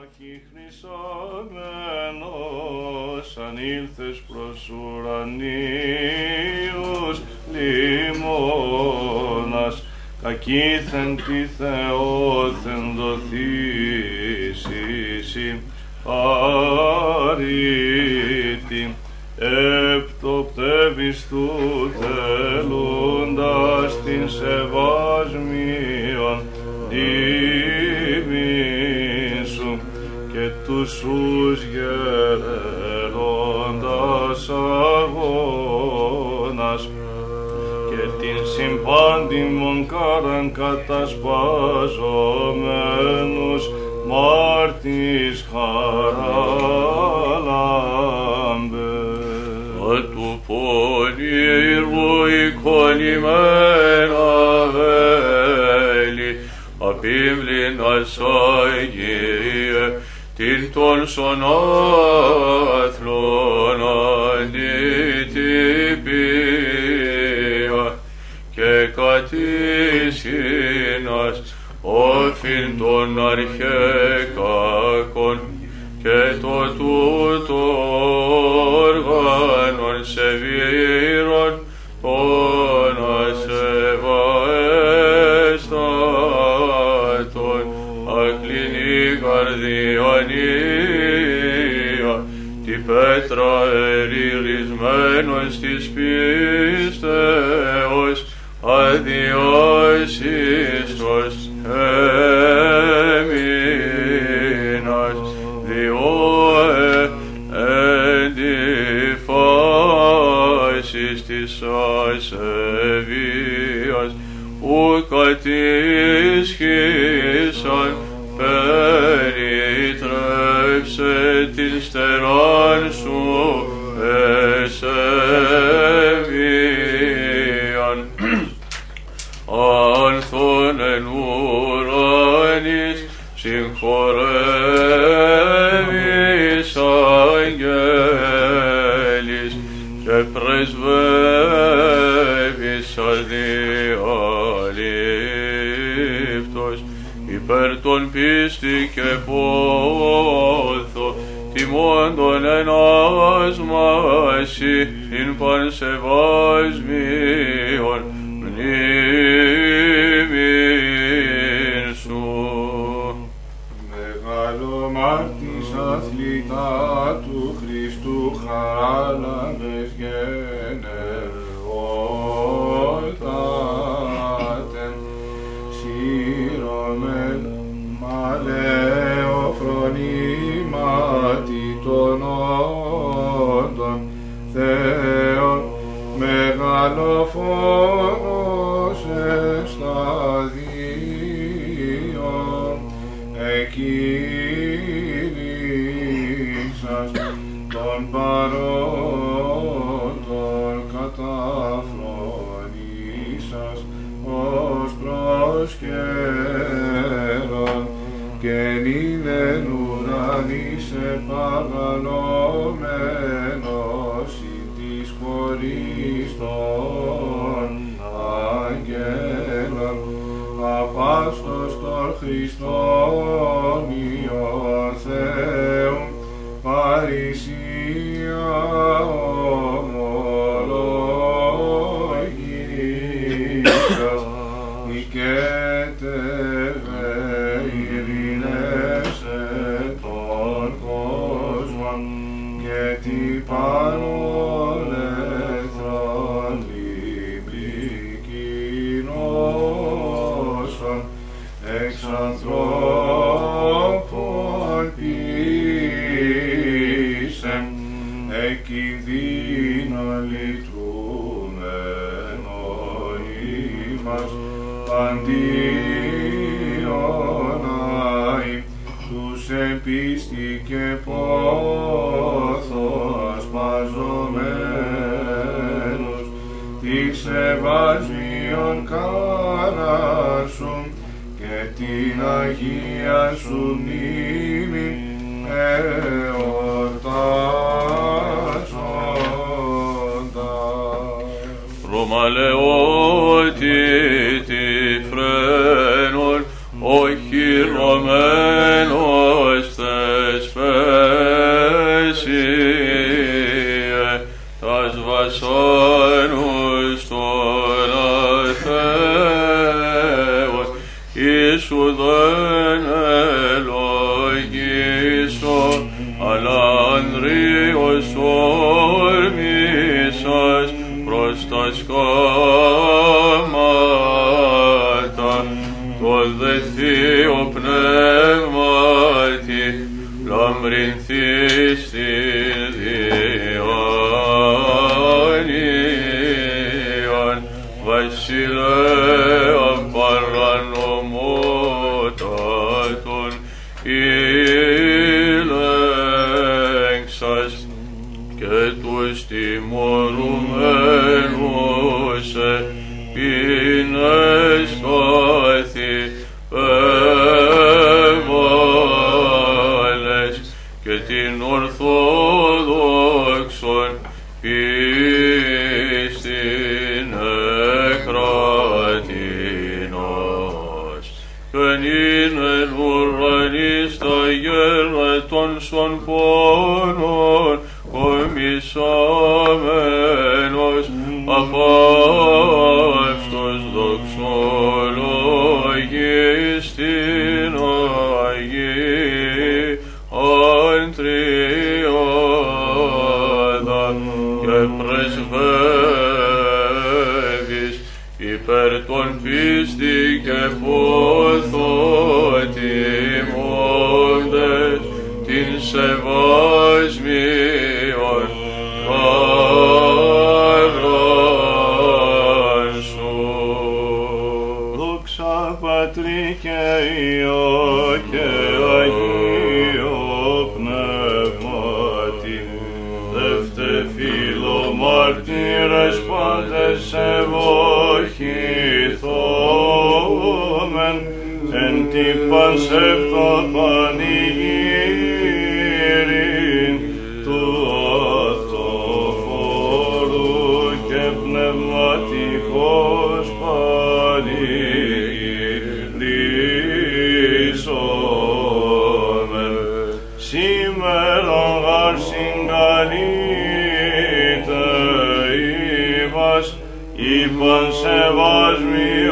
Χρυσόμενος αν ήλθες προς ουρανίους λιμώνας κακήθεν τη Θεόθεν δοθήσισι αρήτη επτοπτεύεις του τελούντας την σεβασμίον και τους ους γερόντας αγώνας και την συμπάντημον κάραν κατασπαζομένους μάρτης χαράλαμπες. του πολύρου εικονημένα βέλη, απίβληνας Αγίε, την των σονάθλων αντιτυπία και κατήσυνας όφιν των αρχαίκακων και το τούτο όργανον σε βύρον καρδιανία τη πέτρα ερυρισμένος της πίστεως αδιάσιστος έμεινας διό εν τη φάσης της ασεβίας ου κατήσχησαν περιτρέψε την στεράν σου εσεβίαν. Άνθον εν ουρανής συγχωρεύεις αγγέλης και πρεσβεύεις αδιαλήπτος υπέρ των πίστη και πόθο τιμώντων ενάσμαση ειν πανσεβασμίων μνήμην σου. Μεγάλο μάρτης αθλητά του Χριστού χάλαντες μεγάλο φως εσταδίων εκήρυξας των παρόντων καταφρονήσας ως προσκέρον και νύδεν ουρανής επαγαλωμένος χωρίς των αγγέλων απάστος των Χριστών Υιον τους επίστη και πόθος ασπαζομένους τη σεβασμίων κάναρσουν και την Αγία σου μνήμη εορτάζοντας. Ρωμαλαιότη se vas mi,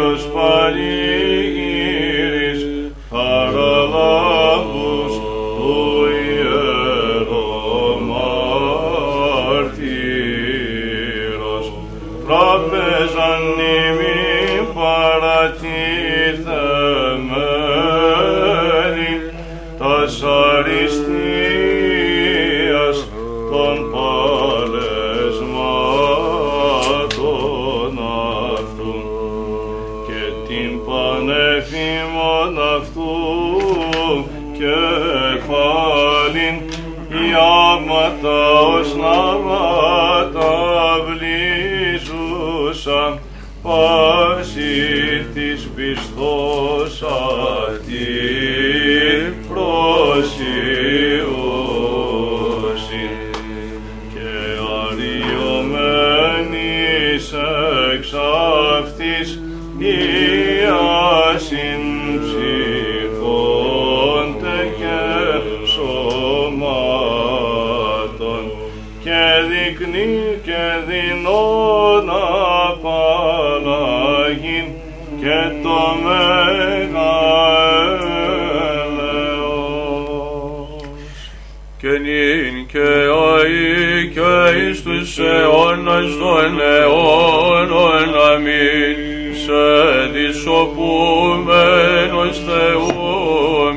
αιώνας των αιώνων αμήν σε δισοπούμενος Θεού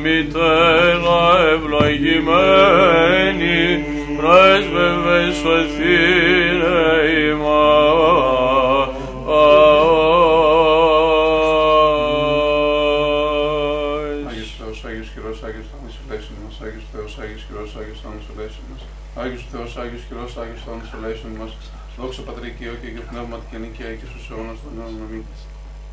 μητέρα ευλογημένη πρέσβευε σωθήνε ημάς. Άγιος Θεός, Άγιος Χειρός, Άγιος Θάνος ελέησον μας. Άγιος Θεός, Άγιος Χειρός, Άγιος Θάνος ελέησον μας. Άγιος Θεός, Άγιος Χειρός, Άγιος Θάνος ελέησον μας. Δόξα Πατρί και Υιό και Αγίο Πνεύματι και νίκαια και στους αιώνας των αιώνων. Αμήν.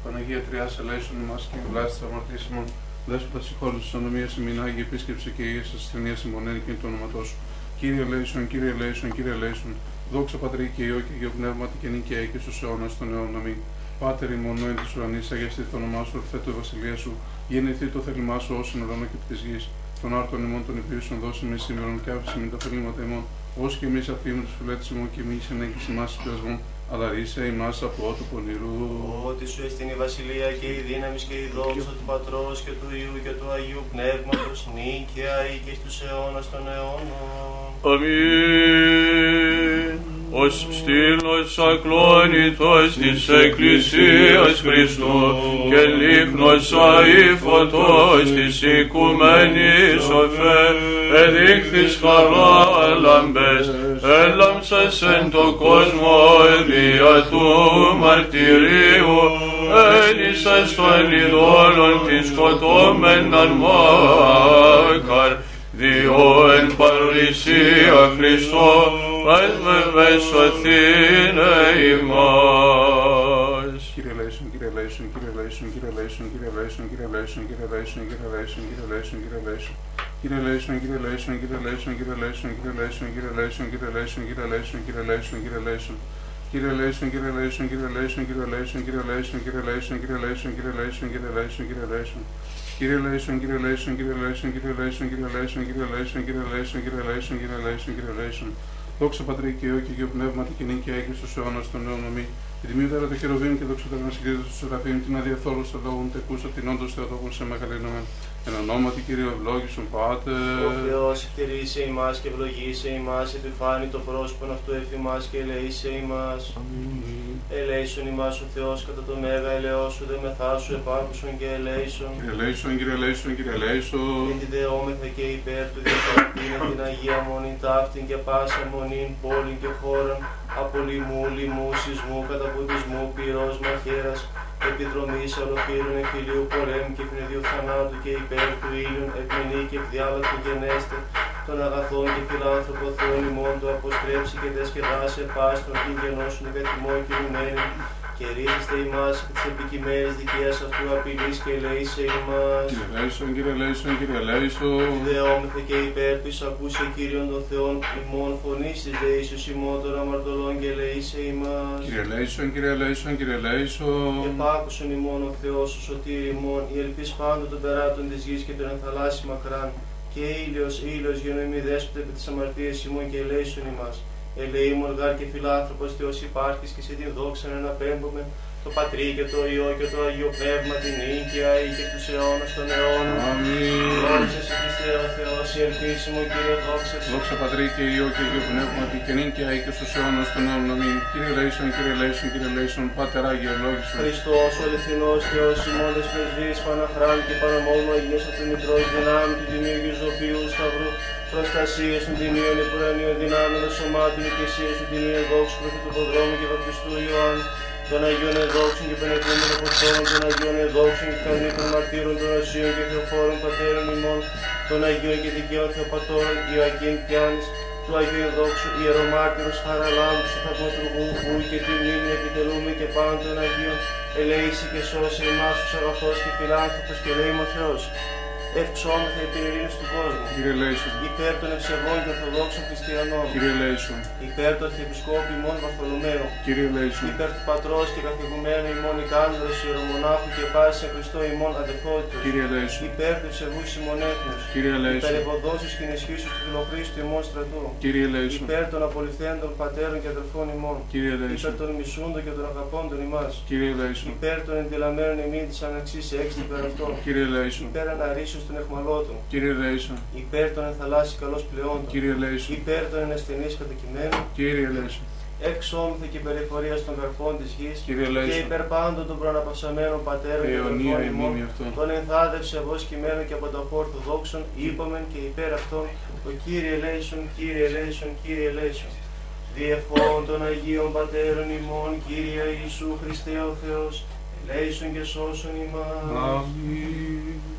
Παναγία Τριάς ελέησον μας και βλάστη της αμαρτίας ημών. Δέσποτα συγχώρησης της ονομίας ημίν, Άγιε επίσκεψη και υγείας της ασθενείας ημών, ένικην το όνοματό σου. Κύριε ελέησον, Κύριε ελέησον, Κύριε ελέησον. Δόξα Πατρί και Υιό και Αγίο Πνεύματι και νίκαια και στους αιώνας των αιώνων. Αμήν. Πάτερ ημών εν της ουρανής, αγιαστεί το όνομά σου, ορθέτω η βασιλεία σου, γεννηθεί το θέλημά σου όσοι ουρανό και της γης. Των άρτων ημών των υπήρουσων δώσει με σήμερα και άφηση με τα θελήματα ημών, ως και εμείς αφήνουμε τους φιλέτες ημών και εμείς ενέγγιση μας πειρασμών, αλλά ρίσε ημάς από του πονηρού. Ότι σου εστίν η βασιλεία και η δύναμη και η δόξα του Πατρός και του Υιού και του Αγίου Πνεύματος νίκαια ή και στους αιώνας των αιώνων. Αμήν. Ως στήλος ακλόνητος της Εκκλησίας Χριστού και λίχνος αήφωτος της οικουμένης οφέ εδείχθης χαρά λαμπές έλαμψες εν το κόσμο δια του μαρτυρίου έλυσες των ειδόλων της σκοτώμεναν μάκαρ διό εν παρησία Χριστό πρέσβευε σωθήνε ημάς. Κύριε Λέησον, Κύριε Λέησον, Κύριε Λέησον, Κύριε Λέησον, Κύριε Λέησον, Κύριε Λέησον, Κύριε Λέησον, Κύριε Λέησον, Κύριε Λέησον, Κύριε Λέησον. Κύριε Λέησον, Κύριε Λέησον, Κύριε Λέησον, Κύριε Λέησον, Κύριε Λέησον, Κύριε Λέησον, Κύριε Λέησον, Κύριε Λέησον, Κύριε Λέησον, Κύριε Λέησον. Κύριε Λέησον, Κύριε Λέησον, Κύριε Λέησον, Κύριε Λέησον, Κύριε Λέησον, Κύριε Λέησον, Κύριε Λέησον, Κύριε Λέησον, Κύριε Λέησον, Κύριε Λέησον. Κύριε Λέησον, Κύριε Λέησον, Κύριε Λέησον, Κύριε Λέησον, Κύριε Λέησον, Κύριε Λέησον, Κύριε Λέησον, Κύριε Λέησον, Κύριε Λέησον, Κύριε Λέησον. Δόξα Πατρί και Υιό και Υιό Πνεύματι και νύχια στο στους αιώνας των αιώνων αμή. Ειδημήτερα των χειροβίων και δόξα τα να συγκρίνεται στους την αδιαθόλου στα λόγων τεκούσα την όντως θεοδόκων σε μεγαλύνομεν. Εν ονόματι Κύριε ευλόγησον Πάτε. Ο Θεός εκτηρήσε ημάς και ευλογήσε ημάς, επιφάνει το πρόσωπο αυτού εφημάς και ελεήσε ημάς. Ελέησον ημάς ο Θεός κατά το μέγα ελεός σου, δε μεθάσου επάκουσον και ελέησον. Κύριε Λέησον, Κύριε Λέησον, Κύριε Λέησον. Γιατί δεόμεθα και υπέρ του διακρατήνε την Αγία Μονήν ταύτην και πάσα μονήν πόλην και χώραν, από λοιμού, λοιμού, σεισμού, καταποντισμού, πυρός, μαχαίρας, επιδρομής, ολοφύρων, εμφυλίου, πολέμου και πνευδιού θανάτου και υπέρ του ήλιον, ευμενή και ευδιάλακτο γενέστε, των αγαθών και φιλάνθρωπο Θεών ημών το αποστρέψει και δεσκεδάσε πάστον την γενώσουν εγκατημό και ουμένη, και ρίζεστε ημάς από τις επικειμένες δικαίας αυτού απειλής και ελεήσε ημάς. Κύριε Λέησον, Κύριε Λέησον, Κύριε Λέησον. Δεόμεθα και υπέρ του ακούσε Κύριον των Θεών ημών φωνής της δεήσεως ημών των αμαρτωλών και ελεήσε ημάς. Κύριε Λέησον, Κύριε Λέησον, Κύριε Λέησον. Επάκουσον ημών ο Θεός ο σωτήρ ημών, η ελπίς πάντων των περάτων της γης και των ενθαλάσσι μακράν, και ήλιος, ήλιος γενοημή δέσποτε επί της αμαρτίας ημών και ελέησον ημάς. Ελεήμων γάρ και φιλάνθρωπος Θεός υπάρχεις και σε την δόξα να αναπέμπουμε το Πατρί και το Υιό και το Αγίο Πνεύμα την νίκαια ή και τους αιώνας των αιώνων. Αμήν. Δόξα σε Χριστέ ο Θεός, η ελπίσιμο Κύριε δόξα σε. Δόξα Πατρί και Υιό και Υιό Πνεύμα και νίκαια ή και στους αιώνας των αιώνων. Αμήν. Κύριε Λέησον, Κύριε Λέησον, Κύριε Λέησον, Πάτερ Άγιο Λόγησον. Χριστός ο αληθινός Θεός ημώντας πρεσβείες Παναχράμ και Παναμόμου Αγίας από την Μητρός δυνάμει του Τιμίου Ζωοποιού Σταυρού προστασίας των τιμίων υπουρανίων δυνάμεων σωμάτων οικεσίας του τιμίων δόξου προς του Ποδρόμου και Βαπτιστού Ιωάννου των Αγίων Εδόξων και Πενεκούμενων Αποστόλων, των Αγίων Εδόξων και των Μαρτύρων, των Ασίων και Θεοφόρων Πατέρων ημών, των Αγίων και Δικαίων Θεοπατώρων, Ιωακήν Πιάνης, του Αγίου Εδόξου, Ιερομάρτυρος Χαραλάμπου, του Θαυματουργού, που και τη μνήμη επιτελούμε και πάνω των Αγίων, ελέηση και σώσε εμάς τους αγαθός και φιλάνθρωπος και λέει ο Θεός. Ευξόμεθα επί ειρήνης του κόσμου. Κύριε Λέησον, Υπέρ των ευσεβών και ορθοδόξων χριστιανών. Κύριε Λέησον, Υπέρ του Αρχιεπισκόπου ημών Βαρθολομαίου. Κύριε Λέησον, Υπέρ του πατρός και καθηγουμένου ημών Ικάνδρος ιερομονάχου και πάσης σε Χριστό ημών αδελφότητος. Κύριε Λέησον, Υπέρ του ευσεβού ημών έθνους. Κύριε Υπέρ Λέησον, ευωδόσης και ενισχύσεως του φιλοχρήστου ημών στρατού. Κύριε Λέησον, Υπέρ των απολυθέντων πατέρων και αδελφών ημών. Κύριε Υπέρ Λέησον, των μισούντων και των αγαπώντων ημάς. Κύριε Λέησον, Υπέρ των εντελαμένων ημών της αναξής έξι υπέρ αυτών. Κύριε Λέησον, Υπέρ αναρρήσεως των εχμαλώτων. Κύριε Λέησον, Υπέρ των ενθαλάσσι καλώς πλεόντων. Κύριε Λέησον, Υπέρ των ενασθενείς κατοικημένων. Κύριε Λέησον, Εξόμηθα και περιφορίας των καρπών της γης. Κύριε Και Λέησον, υπέρ πάντων των προαναπαυσαμένων πατέρων και αιωνία αδελφών η ημών, μνήμη αυτών. τον ενθάδευσε εγώ σκημένων και από τα Ορθοδόξων, είπαμεν και υπέρ αυτών, ο Κύριε Λέησον, Κύριε Λέησον, Κύριε Λέησον. Διευχών των Αγίων Πατέρων ημών, Κύριε Ιησού Χριστέ ο Θεός, ελέησον και σώσον ημάς. Αμήν.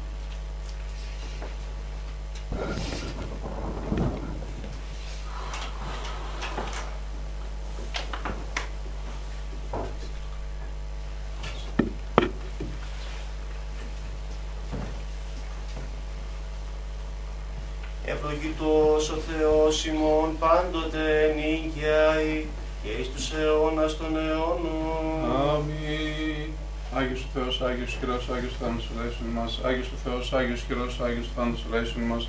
Ευλογητός ο Θεός ημών πάντοτε νίκαιαη και εις τους αιώνας των αιώνων. Αμήν. Άγιος ο Θεός, Άγιος Χειρός, Άγιος Θάνος ελέησον μας. Άγιος ο Θεός, Άγιος Χειρός, Άγιος Θάνος ελέησον μας.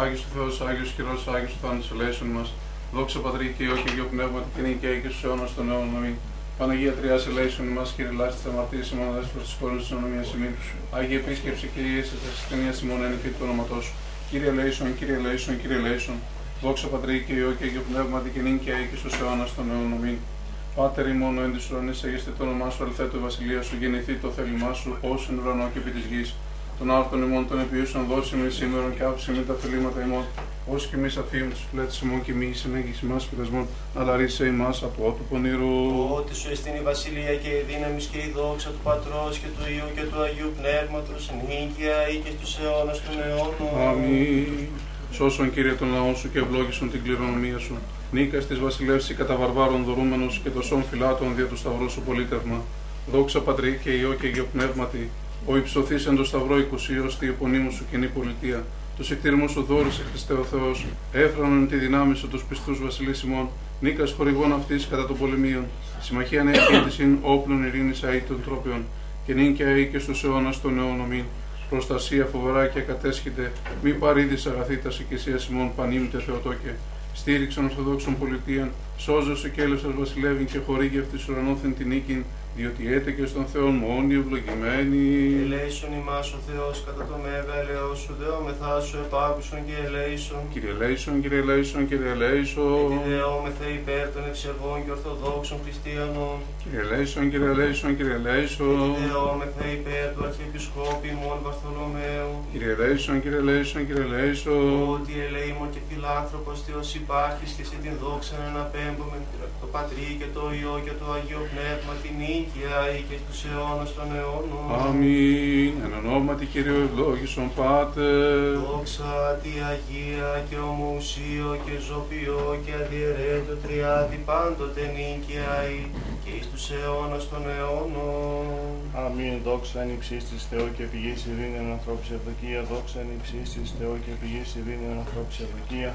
Άγιος ο Θεός, Άγιος Χειρός, Άγιος Θάνος ελέησον μας. Δόξα Πατρί και Υιό και Υιό Πνεύμα και την και και στους αιώνας των αιώνων. Αμήν. Παναγία Τριάς ελέησον μας, Κύριε Λάστη της αμαρτίας ημών, αδέσπος προς τις χώρες της ονομίας ημίν. Άγιε Επίσκεψη και Ιησούς της ασθενείας ημών εν του όνοματός σου. Κύριε Λέησον, Κύριε Λέησον, Κύριε Λέησον. Δόξα Πατρί και Υιό και Αγιο Πνεύματι και νύν και αεί και στους αιώνας των αιώνων μην. Πάτερ ημών ο εν της ουρανής, αγίστε το όνομά σου, αλθέτω η βασιλεία σου, γεννηθεί το θέλημά σου, ως εν ουρανό και επί της γης. Των άρτων ημών των επιούσεων δώσει με σήμερα και άψη με τα θελήματα ημών, ως και εμείς αφήμουν τους φλέτες ημών και μη συνέγγιση μας πειρασμών, αλλά ρίσε ημάς από ότου πονηρού. Ότι σου εστίν η βασιλεία και η δύναμη και η δόξα του Πατρός και του Υιού και του Αγίου Πνεύματος, νίκαια ή και στους αιώνας των αιώνων. Αμήν. Σώσον Κύριε τον λαό σου και ευλόγησον την κληρονομία σου. Νίκα τη βασιλεύση κατά βαρβάρων δωρούμενος και το σών φυλάτων δια του σταυρού σου πολίτευμα. Δόξα Πατρί και Υιό και Πνεύματι, ο υψωθή εν το σταυρό οικουσίω τη επωνύμου σου κοινή πολιτεία. Του εκτήριμου σου δόρισε Χριστέ ο Θεός, έφρανον τη δυνάμει σου τους πιστούς βασιλείς ημών, νίκας χορηγών αυτής κατά των πολεμίων. Συμμαχία νέα κίνηση όπλων ειρήνης αή των τρόπιων, και νύν και αή και στους αιώνας των αιώνων προστασία φοβερά και κατέσχεται, μη παρήδης αγαθή τα οικησίας ημών πανίμητε Θεοτόκε. Στήριξαν Ορθοδόξων πολιτείων, σώζωσε και έλευσες βασιλεύει και χορήγει αυτής ουρανόθεν την νίκη, διότι έτεκες στον Θεό μόνοι ευλογημένοι. Ελέησον ημάς ο Θεός κατά το μέγα ελαιό σου, δεόμεθά σου επάκουσον και ελέησον. Κύριε ελέησον, κύριε ελέησον, κύριε ελέησον. Γιατί δεόμεθα υπέρ των ευσεβών και ορθοδόξων χριστιανών. Κύριε ελέησον, κύριε ελέησον, κύριε ελέησον. Γιατί δεόμεθα υπέρ του Αρχιεπισκόπη ημών Βαρθολομαίου. Κύριε ελέησον, κύριε ελέησον, κύριε ελέησον. Ότι ελεήμων και φιλάνθρωπος Θεός υπάρχεις και σε την δόξα να αναπέμπουμε το Πατρί και το Υιό και το Αγίο Πνεύμα την νίκαια ή και στους αιώνας των αιώνων. Αμήν. Εν ονόματι Κύριο ευλόγησον Πάτερ. Δόξα τη Αγία και ομοουσίο και ζωπιό και αδιαιρέτω τριάδι πάντοτε νίκαια ή και εις τους αιώνας των αιώνων. Αμήν. Δόξα εν υψής της Θεό και πηγής ειρήνη ανθρώπης ευδοκία. Δόξα εν υψής της Θεό και πηγής ειρήνη ανθρώπης ευδοκία.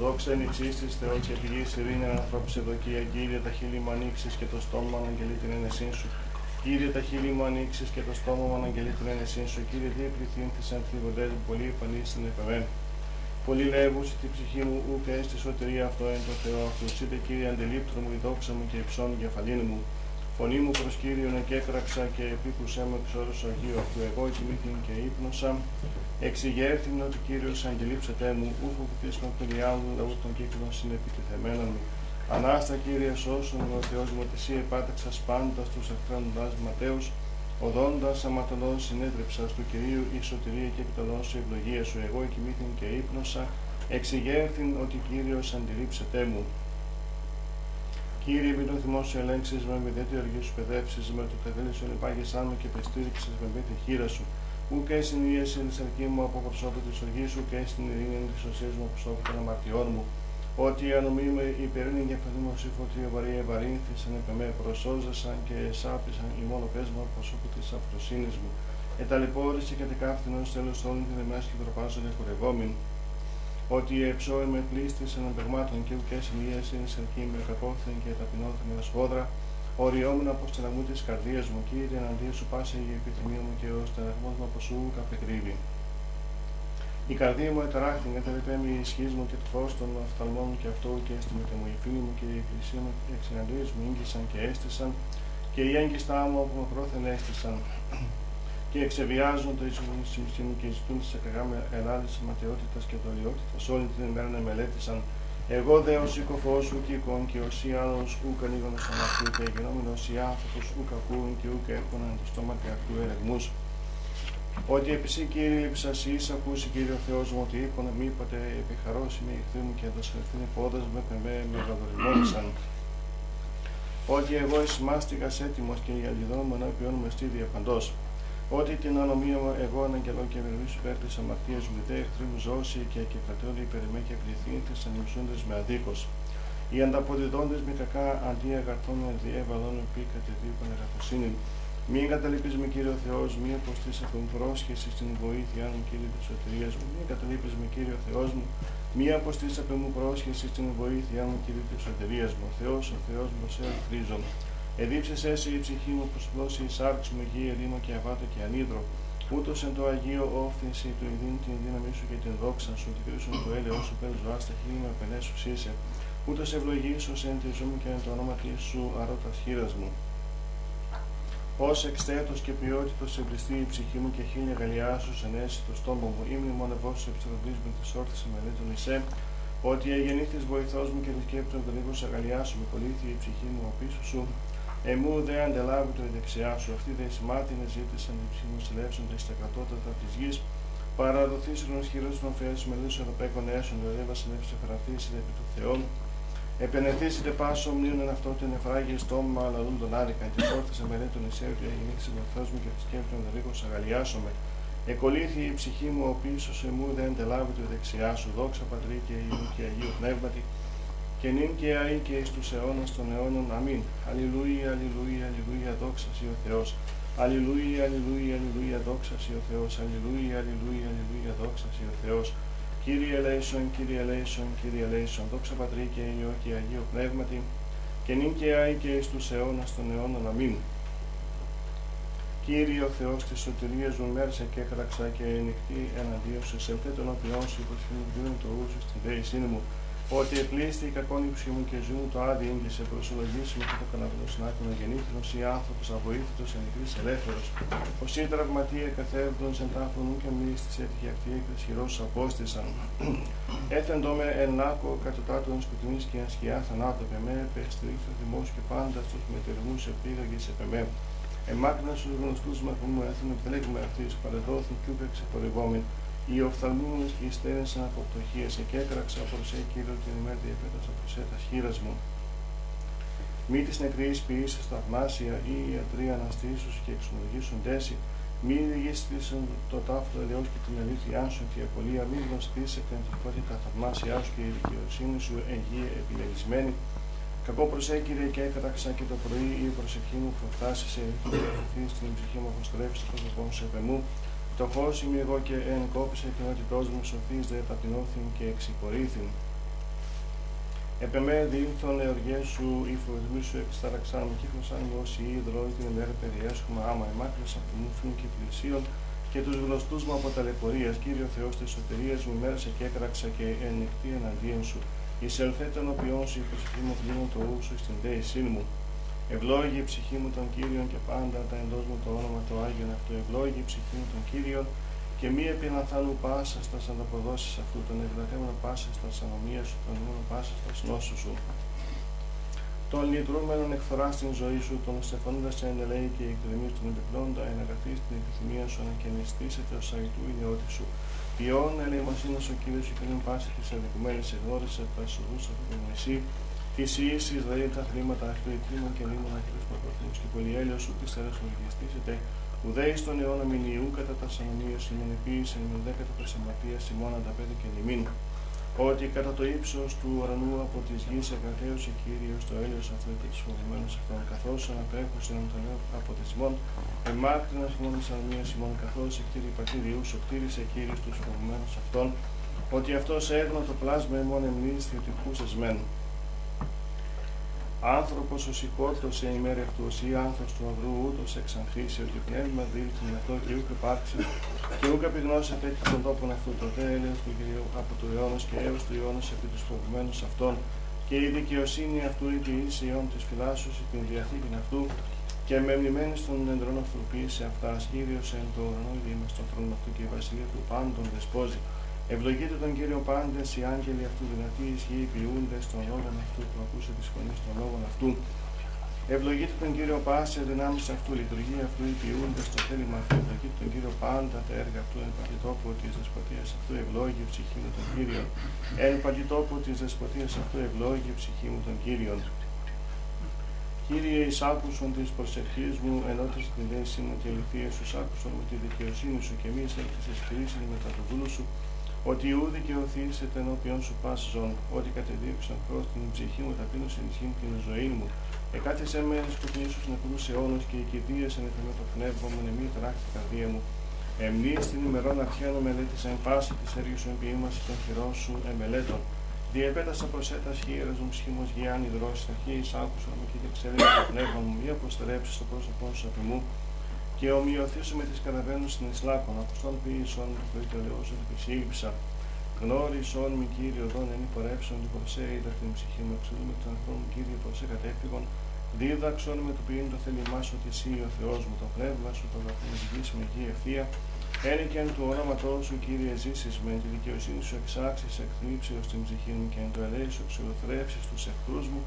Δόξα εν υψής της Θεό και πηγής ειρήνη ανθρώπης ευδοκία. Κύριε τα χείλη μου ανοίξεις και το στόμα μου αναγγελεί την ενεσύν σου. Κύριε τα χείλη μου ανοίξεις και το στόμα μου αναγγελεί την ενεσύν σου. Κύριε δι πληθύνθησαν θλιβοντές μου πολύ επανείς στην επεμένη. Πολύ λέγουσι τη ψυχή μου, ούκ έστι σωτηρία αυτό εν το Θεό αυτού. Είτε κύριε αντιλήπτρο μου, η δόξα μου και υψώνει κεφαλήν μου. Φωνή μου προς Κύριον εκέκραξα και επίκουσέ με εξ όρους Αγίου αυτού. Εγώ κοιμήθην και ύπνοσα. Εξηγέρθην ότι Κύριος αντιλήψετε μου, ου φοβηθείς με παιδιά μου, λαού των κύκλων συνεπιτεθεμένων μου. Ανάστα Κύριε σώσον ο Θεός μου, ότι εσύ επάταξας πάντα στους εχθράνοντας ματέους, οδόντας αματωνών συνέτρεψας του Κυρίου η σωτηρία και επιτελών σου ευλογία σου. Εγώ κοιμήθην και ύπνοσα, εξηγέρθην ότι Κύριος αντιλήψετε μου. Κύριε, μην το θυμό σου ελέγξεις με με τέτοιο οργή σου παιδεύσεις, με το τεδέλη σου ενεπάγεσάν μου και πεστήριξες με με τη χείρα σου. Ούκ στην ίεση τη αρκή μου από προσώπου τη οργή σου και στην ειρήνη της οσίας μου από προσώπου των αμαρτιών μου. Ότι η ανομή με υπερήνη για φωνή μου σου φωτή βαρύ ευαρύνθησαν επ' με προσώζεσαν και εσάπησαν η μόνο πέσμα από προσώπου της αφροσύνης μου. Εταλαιπώρησε και δεκάφθηνο τέλο όλων την εμά και τροπάζονται κουρευόμην ότι εψώε με πλήστης αναπεγμάτων και ουκές σημεία είναι σερκή με κακόφθεν και ταπεινώθεν με σφόδρα, οριόμουν από στεναγμού της καρδίας μου, κύριε, εναντίον σου πάσε η επιθυμία μου και ο στεναγμός μου από σου καπεκρύβει. Η καρδία μου εταράχθη, μεταβεπέ με η ισχύς μου και το φως των οφθαλμών μου και αυτό και έστειλε και μου η φίλη μου και η εκκλησία μου εξ μου ήγγισαν και έστησαν και οι έγκυστά μου από με πρόθεν έστησαν και εξεβιάζουν το ίσο μου και ζητούν τη ακραγά με ενάντηση ματαιότητας και δολιότητα. Όλη την ημέρα να μελέτησαν. Εγώ δε ω οικοφό σου και εικόν και ω ή άλλο ου κανίγον αμαρτίου και γινόμενο ή άνθρωπος ου κακούν και ου έχουν το στόμα και αυτού ερεγμού. Ότι επισή κύριε λειψασί, ακούσει κύριο Θεός μου ότι είπαν μη είπατε επιχαρώσει με ηχθή μου και δοσχερθούν πόδες με πεμέ με γαδοριμόνισαν. Ότι εγώ εσμάστηκα έτοιμος και οι αλληδόν μου ενώπιον με στήδια παντός ότι την ανομία μου εγώ αναγγελώ και ευεργήσω υπέρ τη αμαρτία μου, δε εχθροί μου ζώση και κεφρατώνται υπέρ με και πληθύντε ανυψούντε με αδίκως. Οι ανταποδιδόντες με κακά αντί αγαθών με διέβαλον επί κατεδίπων αγαθοσύνη. Μη εγκαταλείπεις με κύριο Θεός, μη αποστή από την πρόσχεση στην βοήθεια μου, κύριε της σωτηρίας μου. Μη εγκαταλείπεις με κύριο Θεός μου, μη αποστή από μου πρόσχεση στην βοήθεια μου, κύριε της σωτηρίας μου. Θεός, ο Θεός μου, σε ελπίζω. Εδίψες έσαι η ψυχή μου προς πλώσει η σάρξη μου γη ερήμο και αβάτο και ανίδρο. Ούτως εν το Αγίο όφθηση του ειδήν την δύναμή σου και την δόξα σου, την κρίσου του έλεος σου πέρας ζωάς στα χείλη με πενέ σου σύσε. Ούτως ευλογήσως εν τη ζούμε και εν το όνομα σου αρώτα χείρας μου. Ω εξτέτος και ποιότητος εμπριστεί η ψυχή μου και χίλια γαλιά σου ενέσει το στόμα μου. Ήμουν μόνο εγώ σε επιστροφή με τη όρθιση μελέτων Ισέ, ότι εγεννήθης βοηθός μου και επισκέπτων τον λίγο αγαλιάσου με κολλήθη η ψυχή μου ο πίσω σου, εμού δε αντελάβει το η δεξιά σου, αυτή δε σημάτινε ζήτησαν η ψυχή μου συλλεύσονται στα κατώτατα της γης, παραδοθείς των ισχυρός των φέας μελούς ευρωπαϊκών έσων, δε βασιλεύς εφραθήσει επί του Θεών, Επενεθήσετε πάσο μνήων εν αυτό την εφράγει στόμα, αλλά δουν τον άρικα. Και φόρτισε με τον Ισέου και γεννήξει βοηθό μου και σκέφτον τον ρίγο αγαλιάσομαι. Εκολύθη η ψυχή μου, ο πίσω σε μου δεν τελάβει το δεξιά σου. Δόξα πατρί και Υιού και Αγίου Πνεύματι. Και νυν και αή και εις τους αιώνας των αιώνων. Αμήν. Αλληλούια, αλληλούια, αλληλούια, δόξα ο Θεός. Αλληλούια, αλληλούια, αλληλούια, δόξα ο Θεός. Αλληλούια, αλληλούια, αλληλούια, δόξα ο Θεός. Κύριε ελέησον, Κύριε ελέησον, Κύριε ελέησον, δόξα Πατρί και Υιό και Αγίο Πνεύματι, και νυν και άη και εις τους αιώνας των αιώνων. Αμήν. Κύριε ο Θεός της σωτηρίας μου μέρσε και έκραξα και νυχτή εναντίον σε σε τον οποίον σου υποσχεδίων το ούσους στην δέησή μου, ότι επλήστη η κακόνυψη μου και ζουν το άδειο και σε προσολογήσει με το καναπλό συνάκονο γεννήθυνο ή άνθρωπος αβοήθητος εν νεκρή ελεύθερος. Ω ή τραυματία καθέβδον εν τάφων μου και μίστη έτυχε αυτή εκ χειρός απόστησαν. Έθεντο με εν λάκο κατωτάτων σκοτεινής και εν σκιά θανάτου και με επεστρίχθο θυμό και πάντα στους μετερμού επίγαγε σε πεμέ. Εμάκρινα στους γνωστούς μας που μου έθνουν επιλέγουμε αυτή παρεδόθουν κι ούτε ξεπορευόμην οι οφθαλμούμενες και οι στέρνησαν από πτωχίες και έκραξα από σε κύριο την ημέρα διαπέτασα από σε τα χείρας μου. Μη της νεκρής ποιήσεις θαυμάσια ή οι ιατροί αναστήσους και εξομολογήσουν τέση, μη λυγίστησαν το τάφο ελαιός και την αλήθεια σου και η απολία, μη γνωστήσει την αντικότητα θαυμάσια σου και η δικαιοσύνη σου εγγύε επιλεγισμένη. Κακό προσέκυρε και έκραξα και το πρωί η προσευχή μου προφθάσισε και στην ψυχή μου αποστρέψει το πρόσωπό σου επεμού. Φτωχός είμαι εγώ και εν κόπησε η κοινότητός μου σοφής δε ταπεινώθην και εξυπορήθην. Επεμέ διήλθον εωργές σου, η φοβισμή σου εξταραξάν μου, κύχωσαν μου όσοι υδρόι την ημέρα περιέσχομαι άμα εμάκρυσα από μου φύν και πλησίων και τους γνωστούς μου από ταλαιπωρίας, Κύριο Θεός της σωτηρίας μου μέρασε και έκραξα και εννυχτή εναντίον σου. Εισελθέ τον οποίον σου η προσευχή μου το ούσου στην δέησή μου. Ευλόγη η ψυχή μου των Κύριων και πάντα τα εντός μου το όνομα το Άγιον αυτό. Ευλόγη η ψυχή μου των Κύριων και μη επιναθάνου πάσα στα ανταποδόσεις αυτού, τον ευλαθέμενο πάσα στα ανομία σου, τον μόνο πάσα στα νόσου σου. Τον λυτρούμενον εκφορά στην ζωή σου, τον στεφανούντας σε ενελέη και εκδρομή του επιπλώντα, εναγαθεί στην επιθυμία σου να κενιστήσετε ως αγητού η νεότη σου. Ποιόν ελεημοσύνο ο κύριος και πριν πάση της αδικουμένης εγνώρισε τα σουδού από την μεσή, Θυσίες Ισραήλ τα χρήματα αυτού εκκλήμα και λίμων αχυρός παπαθμούς και πολυέλιος σου της θέρας λογιστήσετε, ουδέη στον αιώνα μηνιού κατά τα σανομίας ημών επίησεν με δέκατα πρεσαματίας ημών ανταπέδι και νημήν. Ότι κατά το ύψος του ουρανού από τη γης εκρατέωσε κύριο το έλεος αυτού και του φοβημένου αυτών, καθώς αναπέχουσαν τον νέο από τη ημών, εμάκρινα ημών τη αρμία ημών, καθώς εκτήρη πατήριου, σου κτήρισε κύριο τους φοβημένου αυτών, ότι αυτός έγνω το πλάσμα ημών εμνίστη ότι κούσε μεν. Άνθρωπος ο σηκώτο σε ημέρα αυτού, ή άνθρωπος του ανδρού, ούτως εξανθήσει, ότι πνεύμα δίλθει με αυτό και ούκ υπάρξει, και ούκ επιγνώσετε και τον τόπον αυτού, το τέλειο του Κυρίου από του αιώνας και έως του αιώνας επί τους φοβημένου αυτών, και η δικαιοσύνη αυτού η ποιήση αιών της φυλάσσου, την διαθήκη αυτού, και με μνημένη στον εντρών αυτοποίηση αυτάς, κύριος εν το ουρανό, είμαι στον θρόνο αυτού και η βασιλεία του πάντων δεσπόζει. Ευλογείτε τον Κύριο πάντες οι άγγελοι αυτού δυνατοί ισχύοι ποιούνται στον λόγο αυτού που ακούσε τη φωνή των λόγων αυτού. Ευλογείτε τον Κύριο πάσε δυνάμεις αυτού, λειτουργία αυτού οι ποιούνται στο θέλημα αυτού. Ευλογείτε τον Κύριο πάντα τα έργα αυτού, εν παντιτόπου της δεσποτείας αυτού, ευλόγη ψυχή μου τον Κύριο. Εν παντιτόπου της δεσποτείας αυτού, ευλόγη ψυχή μου τον Κύριο. Κύριε, εις άκουσον της προσευχής μου, ενώτησε την δέση μου και λυθίες σου, άκουσον με τη δικαιοσύνη σου και μη εισέλθεις εις μετά το δούλο σου, ότι ου δικαιωθήσετε ενώπιον σου πάση ζών, ότι κατεδίωξαν προς την ψυχή μου ταπείνωση ενισχύν την ζωή μου. Εκάθισε με σκοτεινή σου νεκρούς αιώνες και η κηδεία σε νεκρό το πνεύμα μου, νεμή τράχτη καρδία μου. Εμνή στην ημερών αρχαίων μελέτησα εν πάση της έργης σου εμποιήμαση των χειρών σου εμελέτων. Διεπέτασα προσέτας χείρε μου σχήμο γιάννη δρόση, αρχή άκουσα με και εξέλιξε το πνεύμα μου, μη αποστρέψεις στο πρόσωπό σου από μου, και ομοιωθήσω με τις καταβαίνουν στην Ισλάκων, αποστόν ποιήσον, προϊτελεώσον και σύλληψα. Γνώρισον μη Κύριο δόν εν υπορεύσον την προσέ είδα την ψυχή μου, εξοδού με τον ανθρώπων Κύριε προσέ κατέφυγον, δίδαξον με το ποιήν το θέλημά σου ότι εσύ ο Θεός μου, το πνεύμα σου, το βαθμό δική μου ευθεία, Ένικεν του όνοματός σου, Κύριε, ζήσεις με τη δικαιοσύνη σου εξάξεις εκ θλίψεω την ψυχή μου και εν το ελέη σου ξυλοθρέψει τους εχθρούς μου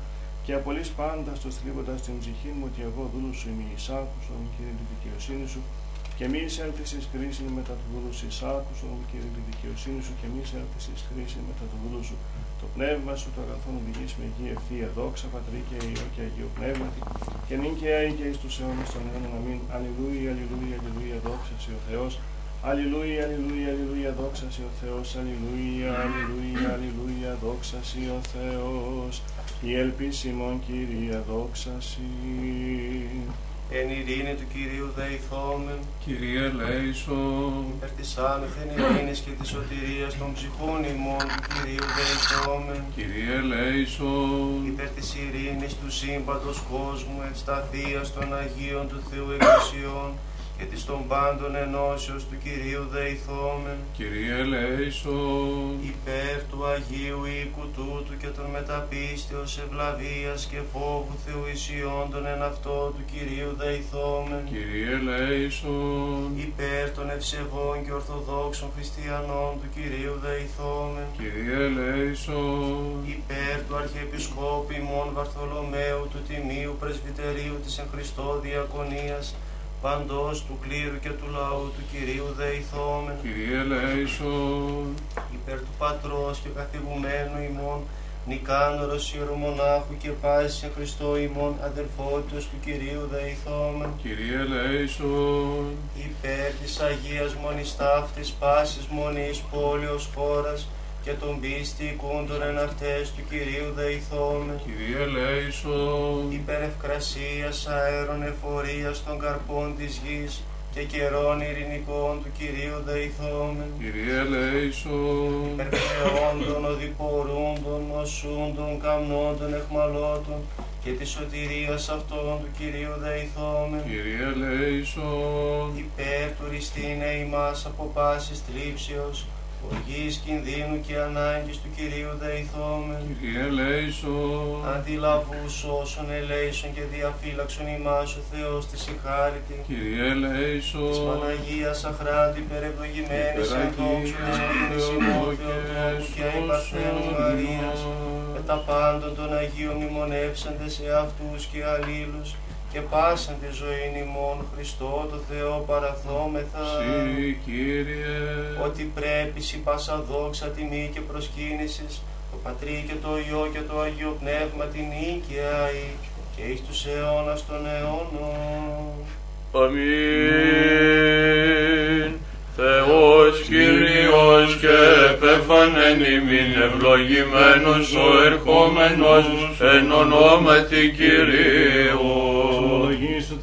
και απολύς πάντα στο θλίβοντα την ψυχή μου ότι εγώ δούλου σου είμαι εισάκουσον, Κύριε, τη δικαιοσύνη σου. Και μη εισέλθεις εις χρήση μετά του δούλου σου εισάκουσον, Κύριε, τη δικαιοσύνη σου. Και μη εισέλθεις εις χρήση μετά του δούλου σου. Το πνεύμα σου το αγαθόν οδηγείς με γη ευθεία δόξα, πατρί και Υιό και Αγίο Πνεύματι. Και νυν και αεί και εις τους αιώνες των αιώνων. Αμήν. Αλληλούια, αλληλούια, αλληλούια, δόξα σε ο Θεός. Αλληλούια, αλληλούια, αλληλούια, δόξα σε ο Θεός. Αλληλούια, αλληλούια, αλληλούια, δόξα σε ο Θεός. Η ελπίση μον Κυρία, δόξα σε. Εν ειρήνη του Κυρίου δεηθόμεν, Κύριε ελέησον. υπέρ της άνηθεν ειρήνης και της σωτηρίας των ψυχών ημών του Κυρίου δεηθόμεν, Κύριε ελέησον. υπέρ της ειρήνης του σύμπαντος κόσμου, ευσταθίας των Αγίων του Θεού Εκκλησιών και της των πάντων ενώσεως του Κυρίου δεηθόμεν, Κύριε ελέησον. υπέρ του Αγίου οίκου τούτου και των μεταπίστεως ευλαβίας και φόβου Θεού ισιόντων εν αυτό του Κυρίου δεηθόμεν, Κύριε ελέησον. υπέρ των ευσεβών και ορθοδόξων χριστιανών του Κυρίου δεηθόμεν, Κύριε ελέησον. υπέρ του Αρχιεπισκόπου ημών Βαρθολομαίου του Τιμίου Πρεσβυτερίου της εν Χριστώ Διακονίας, παντός του κλήρου και του λαού του Κυρίου δεηθόμεν, Κύριε ελέησον. υπέρ του Πατρός και καθηγουμένου ημών, Νικάνωρος ιερομονάχου και πάσης εν Χριστώ ημών αδερφότητος του Κυρίου δεηθόμεν, Κύριε ελέησον. υπέρ της Αγίας Μονής Ταύτης πάσης μονής πόλεως χώρας και των πίστη οικούντων εν αυτές του Κυρίου δεηθόμεν, Κύριε ελέησον. υπέρ ευκρασίας αέρων εφορίας των καρπών της γης και καιρών ειρηνικών του Κυρίου δεηθόμεν, Κύριε ελέησον. υπέρ κρεόντων, οδηπορούντων, νοσούντων, καμνόντων, εχμαλώτων και της σωτηρίας αυτών του Κυρίου δεηθόμεν, Κύριε ελέησον. υπέρ του ριστήνε ημάς από πάσης θλίψεως, οργής κινδύνου και ανάγκης του Κυρίου δεηθόμεν, Κύριε ελέησον. αντιλαβούς όσων ελέησον και διαφύλαξον ημάς ο Θεός της ηχάρητη, Κύριε της ελέησον. Παναγίας αχράντη υπερευλογημένης εν δόξου της πίνης ημών Θεοτόπου και αϊπαρθένου Μαρίας, με τα πάντων των Αγίων μνημονεύσαντες σε αυτούς και αλλήλους, και πάσαν τη ζωή ημών Χριστό το Θεό παραθόμεθα, Συ, Κύριε. ότι πρέπει σι πάσα δόξα τιμή και προσκύνησης, το Πατρί και το Υιό και το Αγίο Πνεύμα την νίκαια και εις τους αιώνας των αιώνων. Αμήν. Θεός Κύριος και επέφανεν ημίν ευλογημένος ο ερχόμενος εν ονόματι Κυρίου.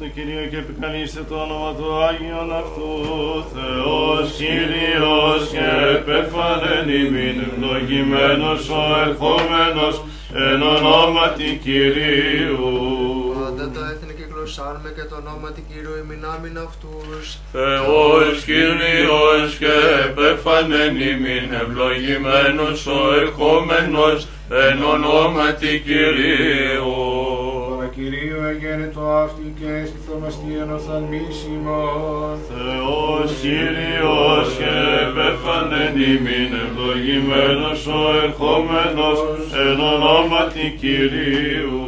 Ευλογήστε το Κυρίο και επικαλείστε το όνομα του Άγιον αυτού. Θεός Κύριος και επέφανεν ημίν ευλογημένος ο ερχόμενος εν ονόματι Κυρίου. Πάντα τα έθνη και γλωσσάρμε και το όνομα του Κύριου ημινάμιν αυτούς. Θεός Κύριος και επέφανεν ημίν ευλογημένος ο ερχόμενος εν ονόματι Κυρίου. Παρακυρίου εγένετο αυτή και στη θαυμαστία οφθαλμίσιμον. Θεός Κύριος και επέφανεν ημίν ευλογημένος ο ερχόμενος εν ονόματι Κυρίου.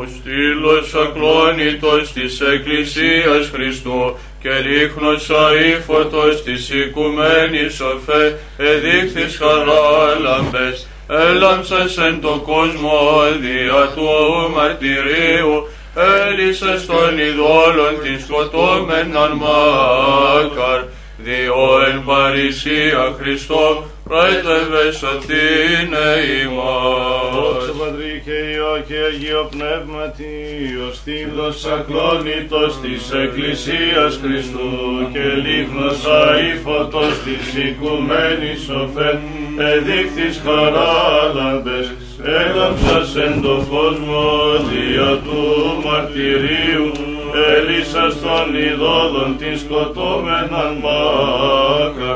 Ο στήλος ακλόνητος της Εκκλησίας Χριστού και ρίχνος αήφωτος της οικουμένης οφέ εδείχθης χαράλαμπες έλαμψας εν το κόσμο δια του μαρτυρίου. Έλυσες των ειδόλων την σκοτώμεναν μάκαρ διό εν παρησία Χριστό πρέτευε σωτήνε ημάς. Δόξα Πατρί και Υιό και Αγίο Πνεύματι, ο στήλος ακλόνητος της Εκκλησίας Χριστού και λίχνος αήφωτος της οικουμένης οφέν, εδείχθης χαράλαμπες, έλαμψας εν το κόσμο δια του μαρτυρίου, έλυσας των ειδόλων την σκοτώμεναν μάκα,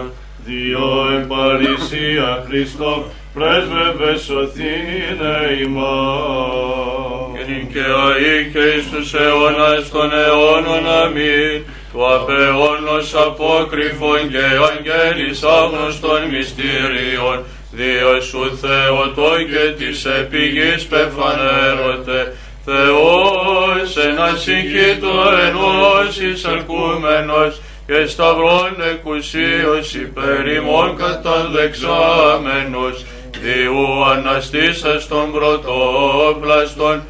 Διό εν παρησία Χριστό, πρέσβευες σωθήνε ημάς. και νυν και αεί και εις τους αιώνας των αιώνων αμήν. του απεώνος απόκριφων και αγγέλης άγνωστων μυστήριων, Δίο σου Θεοτό και της επιγής πεφανέρωτε, Θεός ένας συγχύτω ενός εισαρκούμενος και σταυρών εκουσίως υπέρ ημών καταδεξάμενος, Διού αναστήσας των πρωτόπλαστων,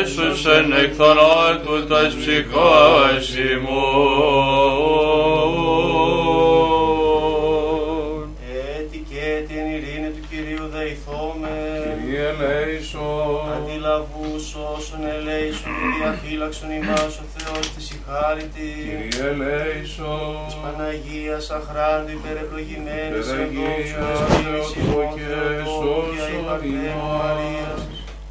έσωσεν εκ θανάτου τας ψυχάς ημών. Αντιλαβούς όσων ελέησον και διαφύλαξον ημάς ο Θεός της ηχάρητη. Κύριε ελέησον. Της Παναγίας αχράντου υπερευλογημένης Παναγία, ενδόξου Θεοτόκου ημών και Θεοτόκια η σώσον Παρτένου ημάς. Μαρίας.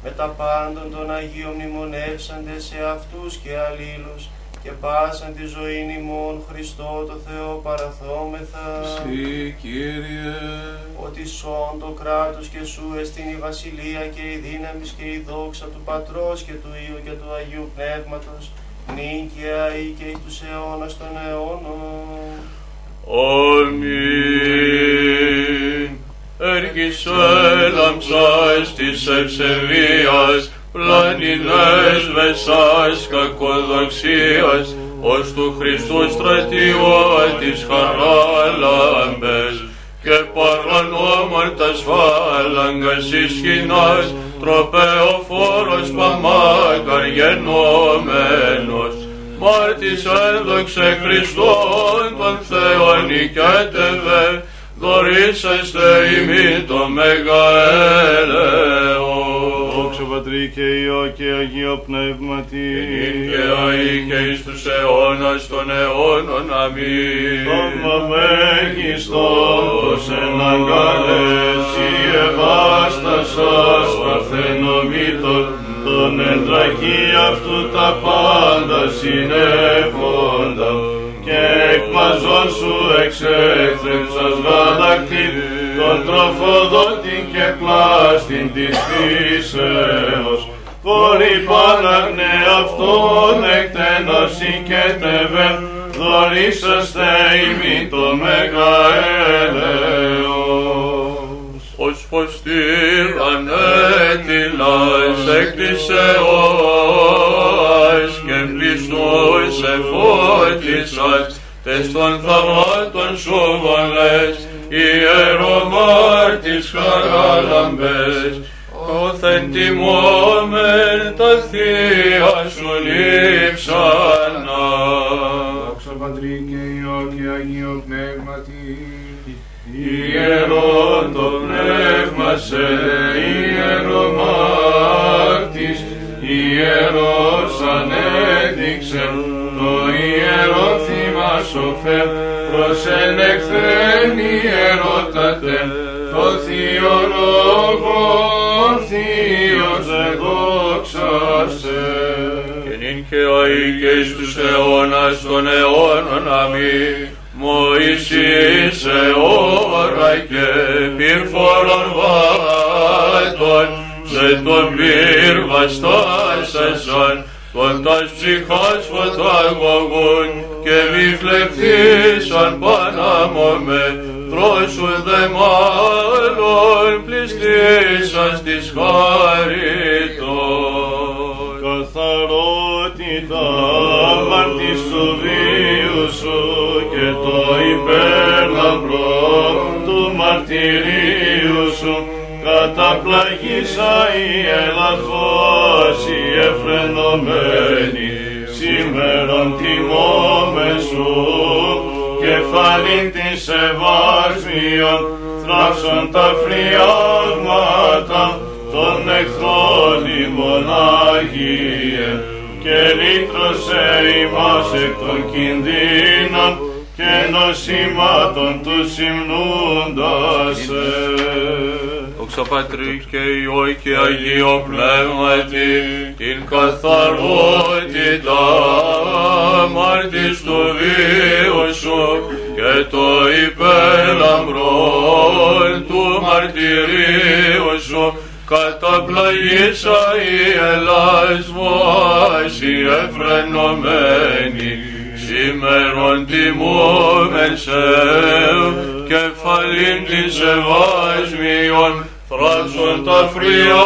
Με τα πάντων των Αγίων μνημονεύσαντες σε αυτούς και αλλήλους και πάσαν τη ζωή ημών Χριστό το Θεό παραθόμεθα. Συ, Κύριε. ότι σών το κράτος και σου εστίν η βασιλεία και η δύναμης και η δόξα του Πατρός και του Υιού και του Αγίου Πνεύματος, νυν και αεί και εις τους αιώνας των αιώνων. Αμήν. Έργης έλαμψας της ευσεβίας, πλανινές μεσάς κακοδοξίας, ως του Χριστού στρατιώτης χαράλαμπες, και παρανόμαρτας φάλαγγας ισχυνάς, τροπεοφόρος παμάκαρ γενόμενος, μάρτης έδοξε Χριστόν τον Θεόν νικέτευε, δωρήσαστε ημί το μεγαέλεον. Δόξα Πατρί και Υιό και Αγίο Πνεύματι. Και αεί και εις τους αιώνας των αιώνων. Αμήν. Τόμα μέγιστος εν αγκάλες η ευάστασας παρθενομήτων τον εντρακή αυτού τα πάντα συνέχοντα και εκ μαζών σου εξέθρεψας γάλακτην τον τροφοδότη και πλάστην της φύσεως Χωρί πάναγνε αυτόν εκτενός συγκέτευε, δωρήσαστε ημί το μεγαέλεος. Ως πως τυρανέτηλας έκτισε όας και πληστούς εφώτισας τες των θαυμάτων σου βολές ιερομάρτης χαράλαμπες όθεν τιμόμεν τα θεία σου λείψανα. Δόξα Πατρί και Υιό και Αγίο Πνεύματι. Ιερόν το πνεύμα σε ιερομάρτης, ιερός ανέδειξε το ιερό θύμα σοφέ, προς εν εχθέν ιερότατε, το θείος λόγο θείος εδόξασε. Και νυν και αεί και εις τους αιώνας των αιώνων αμήν. Μωυσής ώρα και πυρφορον βάτων, σε τον πυρ βαστάσασαν, τον τας ψυχάς φωταγωγούν και μη φλεχθήσαν πανάμομε, τρόσου δε μάλλον πληστήσαν της χαριτών. καθαρότητα αμάρτης του βίου σου και το υπέρλαμπρο του μαρτυρίου σου καταπλαγίσα η ελαθός η εφρενωμένη σήμερον τιμώμε σου. Κεφάλι της ευάσμιον θράψον τα φριάγματα των εχθρών ημών Άγιε και λύτρωσε ημάς εκ των κινδύνων και νοσημάτων του συμνούντας Δόξα Πατρί και Υιό και Αγίο Πνεύματι, την καθαρότητα αμάρτης του βίου σου και το υπέρλαμπρόν του μαρτυρίου σου. Καταπλαγήσα η Ελλάς βάση εφρενωμένη Σήμερον τιμούμεν σε κεφαλήν της ευάσμιον θράψον τα φριάγματα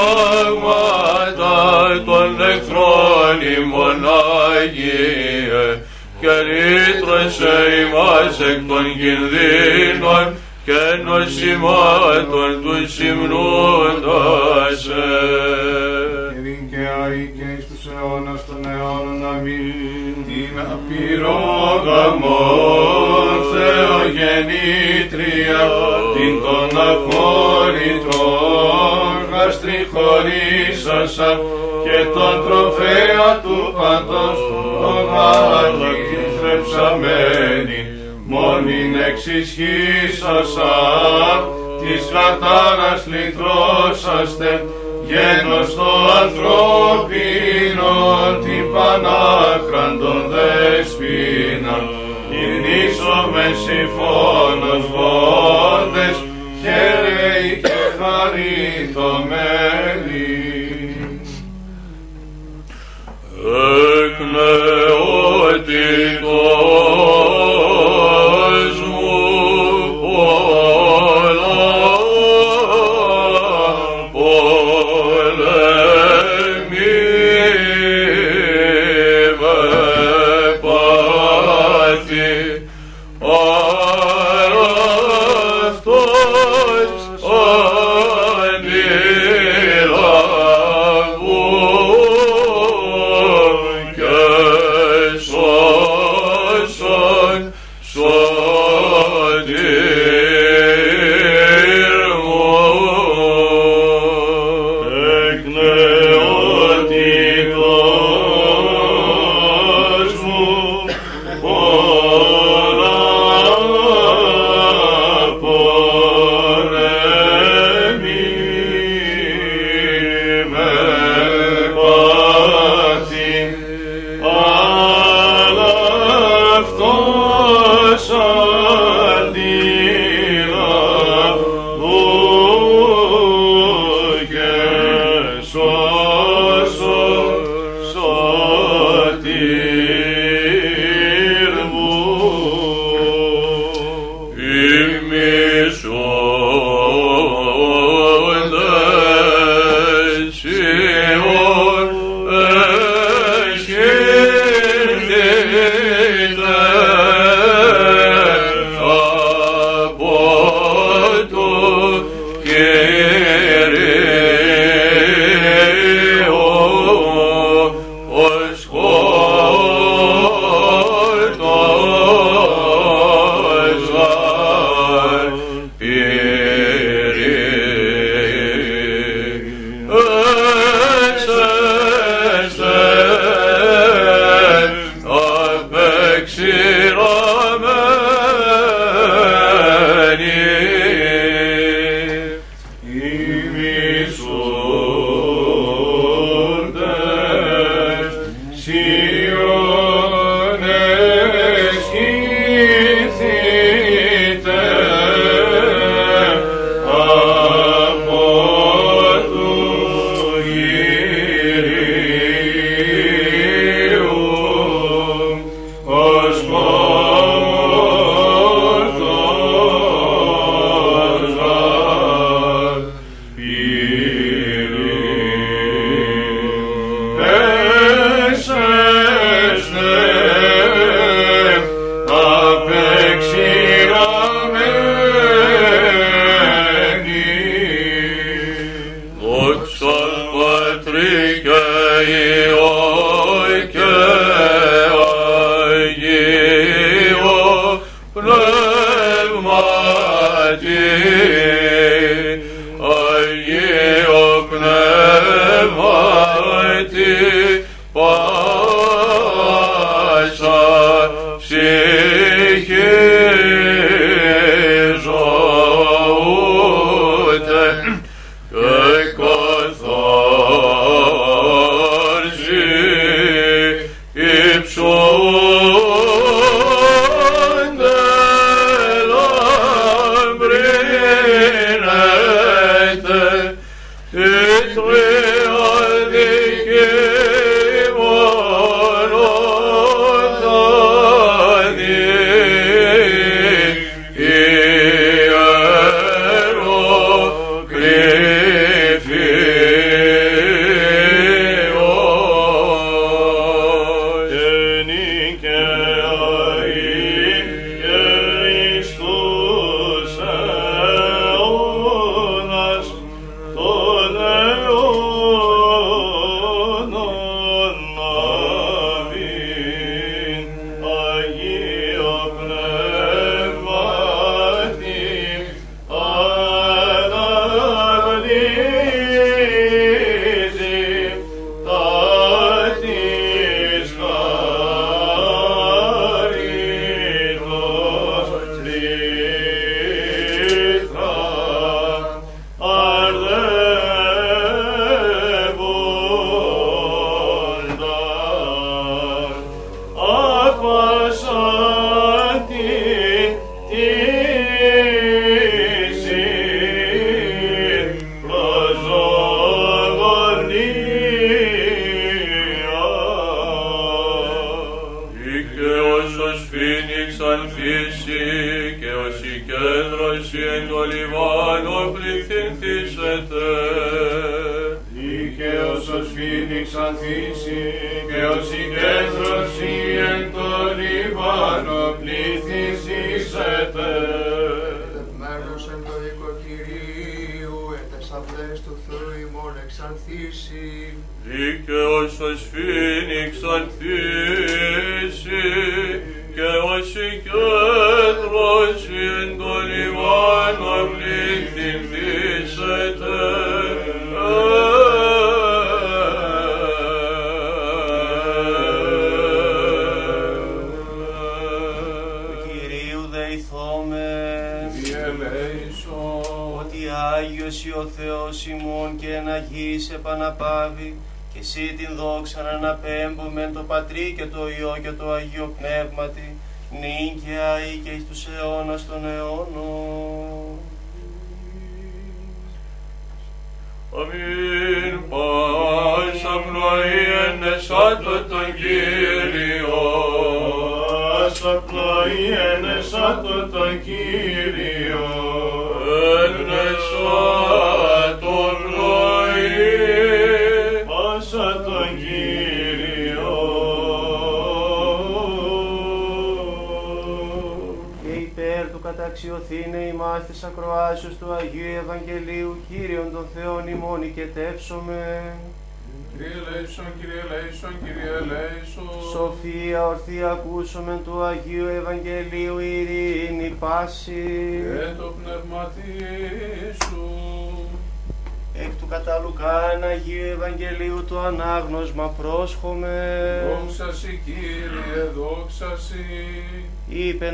των εχθρών ημών Άγιε και λύτρωσε ημάς εκ των κινδύνων και νοσημάτων του συμνούντας σε. Κυρίν και αή και εις τους αιώνας των αιώνων αμήν. Την απειρόγαμον Θεογεννήτρια, την των αφόρητρων γαστριχωρήσασα και τον τροφέα του παντός τον αγγί θρεψαμένη μόνην εξισχύσασα. Της κατάρας λυτρώσαστε γένος το ανθρώπινο την πανάκραντον δεσπίναν ειρνήσω με συμφώνος βόντες χαίρεοι και χαριτωμένοι. Εκ νεότητος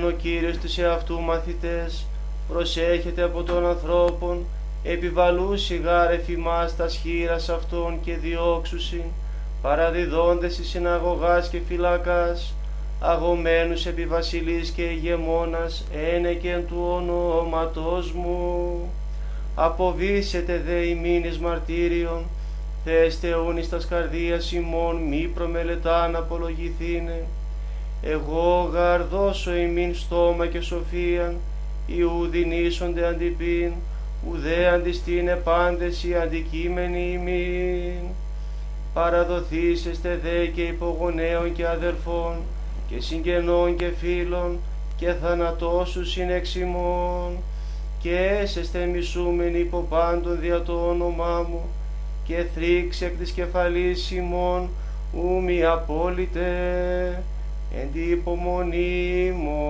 ο Κύριος τους εαυτού μαθητές, προσέχετε από των ανθρώπων, επιβαλούσι γάρ εφημάς τα σχήρας αυτών και διώξουσιν, παραδιδόντες εις συναγωγάς και φυλακάς, αγωμένους επί βασιλείς και ηγεμόνας, ένεκεν του ονόματός μου. Αποβήσετε δε ημίνης μαρτύριον, θέστε ούν εις τας καρδίας ημών μη προμελετάν απολογηθήνε. Εγώ γαρ δώσω ημίν στόμα και σοφίαν, Ιούδιν ίσονται αντιπίν, ουδέ αντιστήνε πάντες οι αντικείμενοι ημίν. Παραδοθήσεστε δε και υπογονέων και αδερφών, και συγγενών και φίλων, και θανατώσου συνεξιμών, και έσεστε μισούμενοι υπό πάντων δια το όνομά μου, και θρήξε εκ της κεφαλής ημών, ου μη απόλυτε, εν τη υπομονή ημών,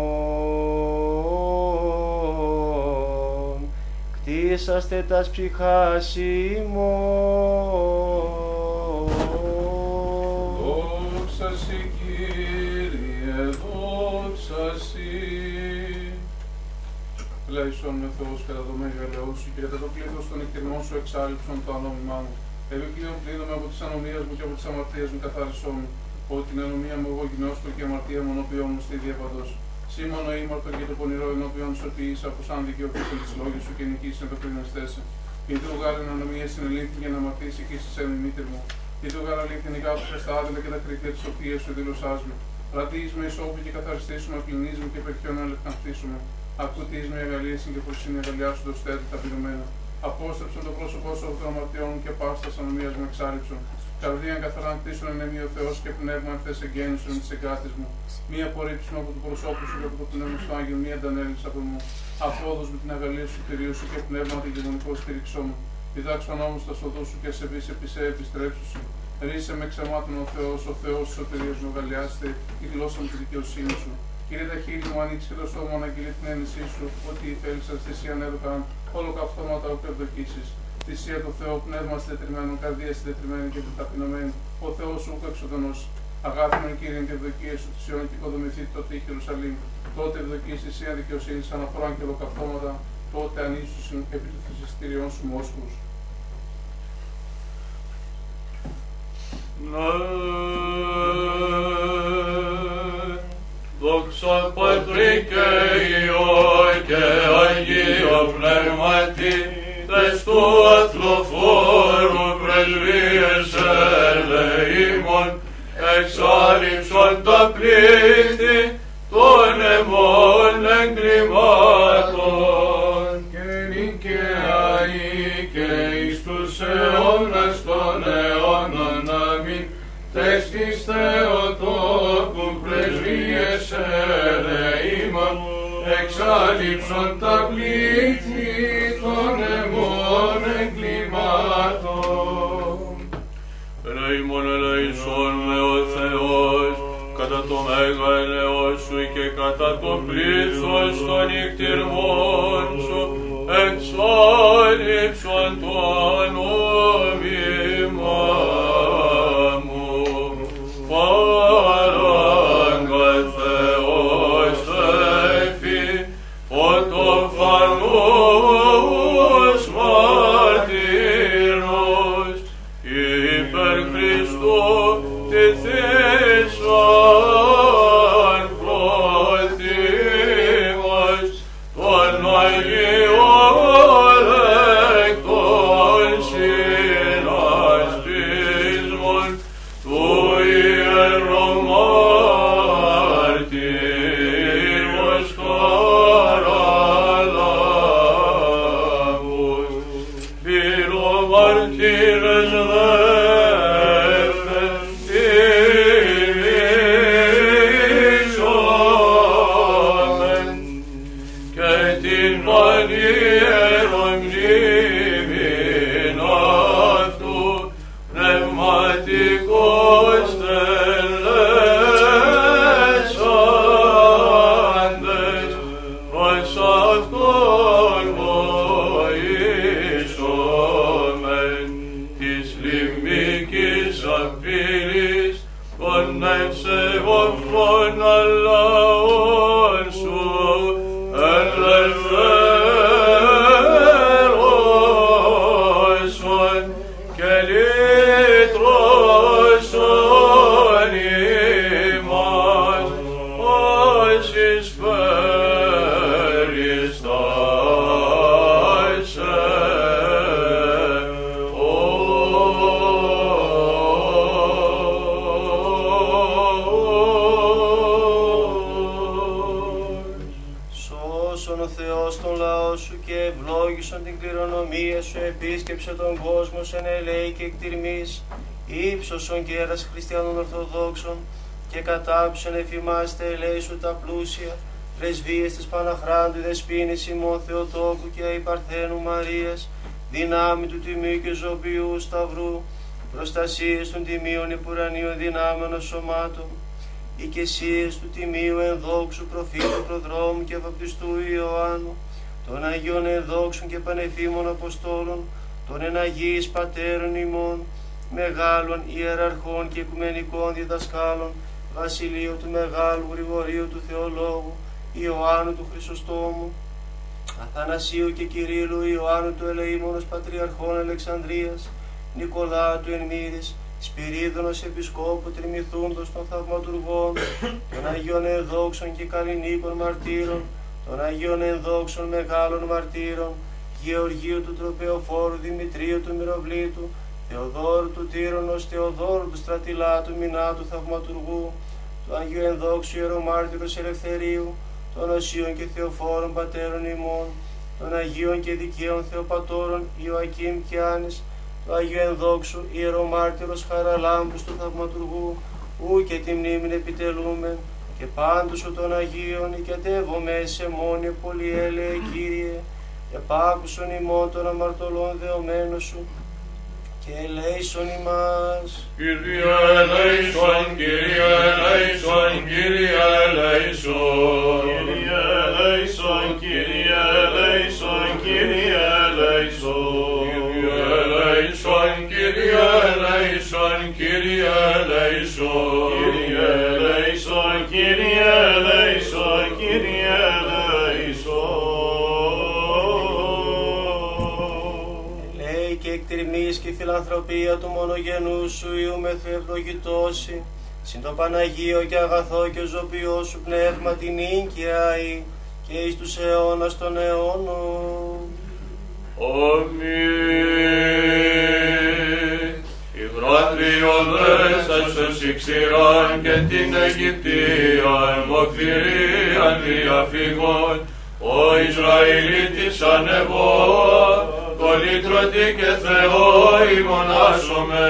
κτίσαστε τας ψυχάς ημών. Δόξα σοι, Κύριε, δόξα σοι. Λέησον με Θεός κατά το μέγα λαό σου και κατά το πλήθος των εκτιμών σου εξάλληψον το ανώμημά μου. Επιπλέον πλήνομαι από τις ανομίες μου και από τις αμαρτίες μου καθάρισό μου. Ότι την ανομία μου εγώ γινώστο και αμαρτία μου ενώπιόν μου στη διαπαντός. Σήμωνο ήμαρτο και το πονηρό ενώπιον σου ότι είσαι από σαν δικαιοφύση της λόγης σου και νικήσεις με πριν στέσε. Μη του γάρεν ανομία συνελήφθη για να αμαρτήσει και είσαι σε μήτρη μου. Μη του γάρα αληθινικά που στα άδελα και τα κρυφία της σοφίας σου δήλωσάς μου. Κρατείς με ισόφου και καθαριστήσουμε, κλεινίζουμε και παιχιόν να λεπτανθήσουμε. Ακούτης με αγαλίαση και πως είναι αγαλιά σου το στέλνει τα πυρωμένα. Απόστρεψον το πρόσωπό σου από των αμαρτιών μου και πάστα ανομίας μου εξάλληψον. Καρδίαν καθαρά κτίσον εν εμεί ο Θεός και πνεύμα εχθές εγγέννησον της εγκάτης μου. Μία απορρίψιμο από το προσώπου σου και από το πνεύμα σου Άγιο, μία αντανέλειψη από μου. Αφόδος με την αγαλία σου κυρίου σου και πνεύμα την κοινωνικό στήριξό μου. Διδάξον όμως τα σοδού σου και σε βεις επί σε επιστρέψου σου. Ρίσε με ξεμάτων ο Θεός, ο Θεός της σωτηρίας μου αγαλιάστε, η γλώσσα μου τη δικαιοσύνη σου. Κύριε τα χείλη μου, ανοίξει και το στόμα μου, αναγγείλει την έννησή σου, ότι θέλει σα θυσία ανέδωκαν, όλο καυτώματα όπου ευδοκίσει. Θυσία του Θεού, πνεύμα συντετριμένο, καρδία συντετριμένη και ταπεινωμένη. Ο Θεός σου ούκ εξοδονό. Αγάπημεν Κύριε και ευδοκίες σου της Ιωάννη και οικοδομηθεί τότε η Ιερουσαλήμ. Τότε ευδοκίες εσύ αδικαιοσύνης αναφορά και ολοκαυτώματα. Τότε ανήσουσιν επί του θυσιστηριών σου μόσχους. Ναι. Δόξα Πατρί και Υιό και Αγίο Πνεύματι, τες του αθλοφόρου πρεσβείες ελεήμων, εξάλληψον τα πλήθη των αιμών εγκλημάτων. και νικαιαή και εις τους αιώνας των αιώνων αμήν τες της Θεοτόκου πρεσβείες ελεήμων εξάλληψον τα πλήθη των αιμών εγκλημάτων. Ελεήμον ελεήσον με ο Θεός, κατά το μέγα ελαιός σου και κατά το πλήθος των νυχτηρμών σου, εξάλληψον το ανόμημα και κατάψον εφημάστε ελέη σου τα πλούσια, πρεσβείες της Παναχράντου Δεσποίνης ημών Θεοτόκου και Αϊπαρθένου Μαρίας, δυνάμει του Τιμίου και Ζωπιού Σταυρού, προστασίες των Τιμίων Υπουρανίων δυνάμενων σωμάτων, οικεσίες του Τιμίου ενδόξου προφήτου προδρόμου και βαπτιστού Ιωάννου, των Αγίων ενδόξων και πανεφήμων Αποστόλων, των εναγίης πατέρων ημών, μεγάλων ιεραρχών και οικουμενικών διδασκάλων, Βασιλείου του Μεγάλου Γρηγορίου του Θεολόγου, Ιωάννου του Χρυσοστόμου, Αθανασίου και Κυρίλου Ιωάννου του Ελεήμονος Πατριαρχών Αλεξανδρίας, Νικολάου του Ενμύρης, Σπυρίδωνος Επισκόπου Τριμηθούντος των Θαυματουργών, των Αγίων Ενδόξων και Καλλινίκων Μαρτύρων, των Αγίων Ενδόξων Μεγάλων Μαρτύρων, Γεωργίου του Τροπεοφόρου Δημητρίου του Μυροβλήτου, Θεοδόρου του Τύρονος, Θεοδόρου του Στρατιλάτου Μινάτου Θαυματουργού, του Αγίου Ενδόξου Ιερομάρτυρος Ελευθερίου, των Οσίων και Θεοφόρων Πατέρων ημών, των Αγίων και Δικαίων Θεοπατώρων Ιωακήμ και Άνης, του Αγίου Ενδόξου Ιερομάρτυρος Χαραλάμπους του Θαυματουργού, ου και τη μνήμην επιτελούμεν, και πάντως ο των Αγίων οικετεύομαι σε μόνοι πολυέλεε Κύριε, επάκουσον ημών των αμαρτωλών δεωμένων σου, και ελέησον ημάς. Κυρία ελέησον, Κυρία ελέησον, Κυρία ελέησον. Κυρία ελέησον, Κυρία ελέησον, Κυρία ελέησον. Κυρία ελέησον, Κυρία ελέησον, Κυρία ελέησον. Κυρία ελέησον, Κυρία ελέησον. Φιλανθρωπία του μονογενού σου Υιού μεθου ευλογητώσει, συν το Παναγίο και αγαθό και ζωπιό σου πνεύμα την νίκαια και εις τους αιώνας των αιώνων. Αμήν. Η βραδιοδέσας εσύ ξηράν και την Αιγυπτίαν μοχθηρίαν διαφυγών, ο Ισραηλίτης ανεβώ, το λύτρωτη και Θεό ημωνάσομε.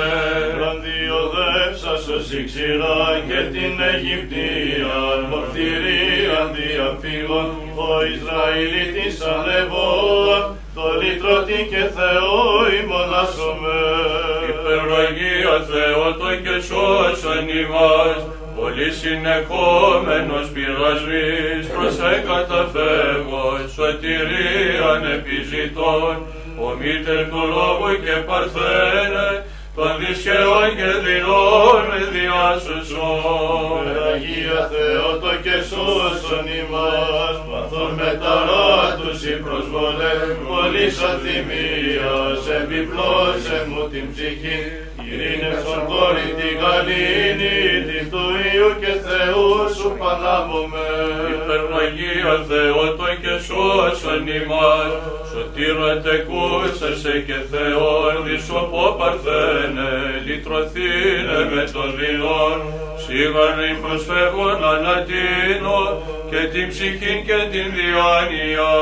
Γρανδιοδεύσας εσύ ξηράν και την Αιγυπτίαν μορθυρίαν διαφύγων, ο Ισραηλίτης ανεβών, το λύτρωτη και Θεό ημωνάσομε. Υπεραγία Θεότο και σώσον ημάς, πολύ συνεχόμενος πειρασμής προς εκαταφεύγος, σωτηρίαν επιζητών, ο μήτερ του λόγου και παρθένε, των δυσχεών και δεινών με διάσωσον. Αγία Θεότο και σώσον ημάς, παθών μεταράτους η προσβολές, πολλής αθυμίας, επιπλώσεν μου την ψυχή, ειρήνευσον κόρη την γαλήνη, την του Υιού και Θεού σου πανάμωμε. Υπεραγία Θεότο και σώσον ημάς, σωτήρα τεκούσασε και Θεόν δισοπό παρθένε, λυτρωθήνε με των δεινών, σίγαρνη προσφεύγων ανατείνω και την ψυχή και την διάνοια.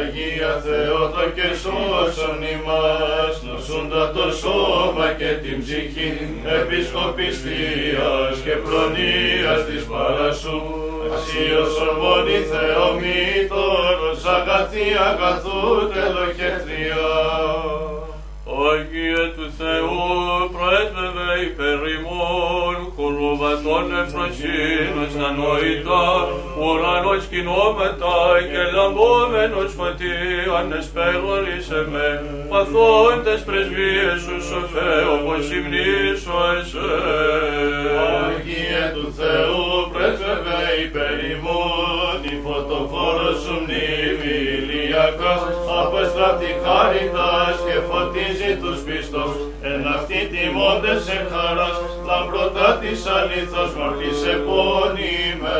Αγία Θεότο και σώσον ημάς, νοσούντα το σώμα και την ψυχή, επισκοπιστίας και προνοίας της παρασούς, αξίωσον μόνη Θεομήτωρος, αγαθή αγαθού τελοχέτρια. Άγιε του Θεού πρέσβευε υπέρ ημών, χοροβατών εφροσύνος ανόητα, ουρανός κοινόματα και λαμπόμενος φωτίαν εσπέγορισε με, παθόντες πρεσβείες σου σοφέ, όπως υμνήσω εσέ. Αγίε του Θεού πρέσβευε υπέρ ημών, η φωτοφόρος σου μνήμη ηλιακάς, αποστρατή χάριτας και φωτίζει τους πιστούς, εν αυτή τιμώντες σε χαράς, λαμπρωτά της αλήθως μορφής επώνυμε.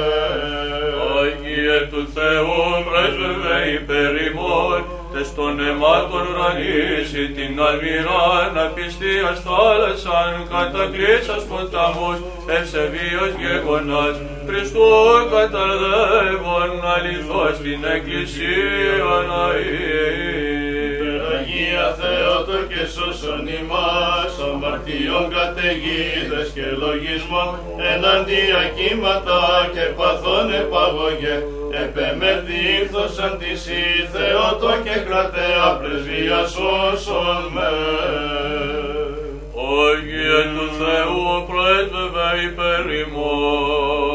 Άγιε του Θεού πρέσβευε υπέρ ημών, τες των αιμάτων ουρανίσει την αλμυράν απιστίας θάλασσαν κατακλείσας ποταμούς ευσεβίως γεγονάς. Χριστού καταδεύων αληθώς την Εκκλησία να Αγία Θεότο και σώσον ημάς, αμαρτιών καταιγίδες και λογισμών, εναντία κύματα και παθών επαγωγέ, επεμέρτη ήρθωσαν της η Θεότο και κρατέα πρεσβεία σώσον με. Άγιε του Θεού πρέσβευε υπέρ ημών,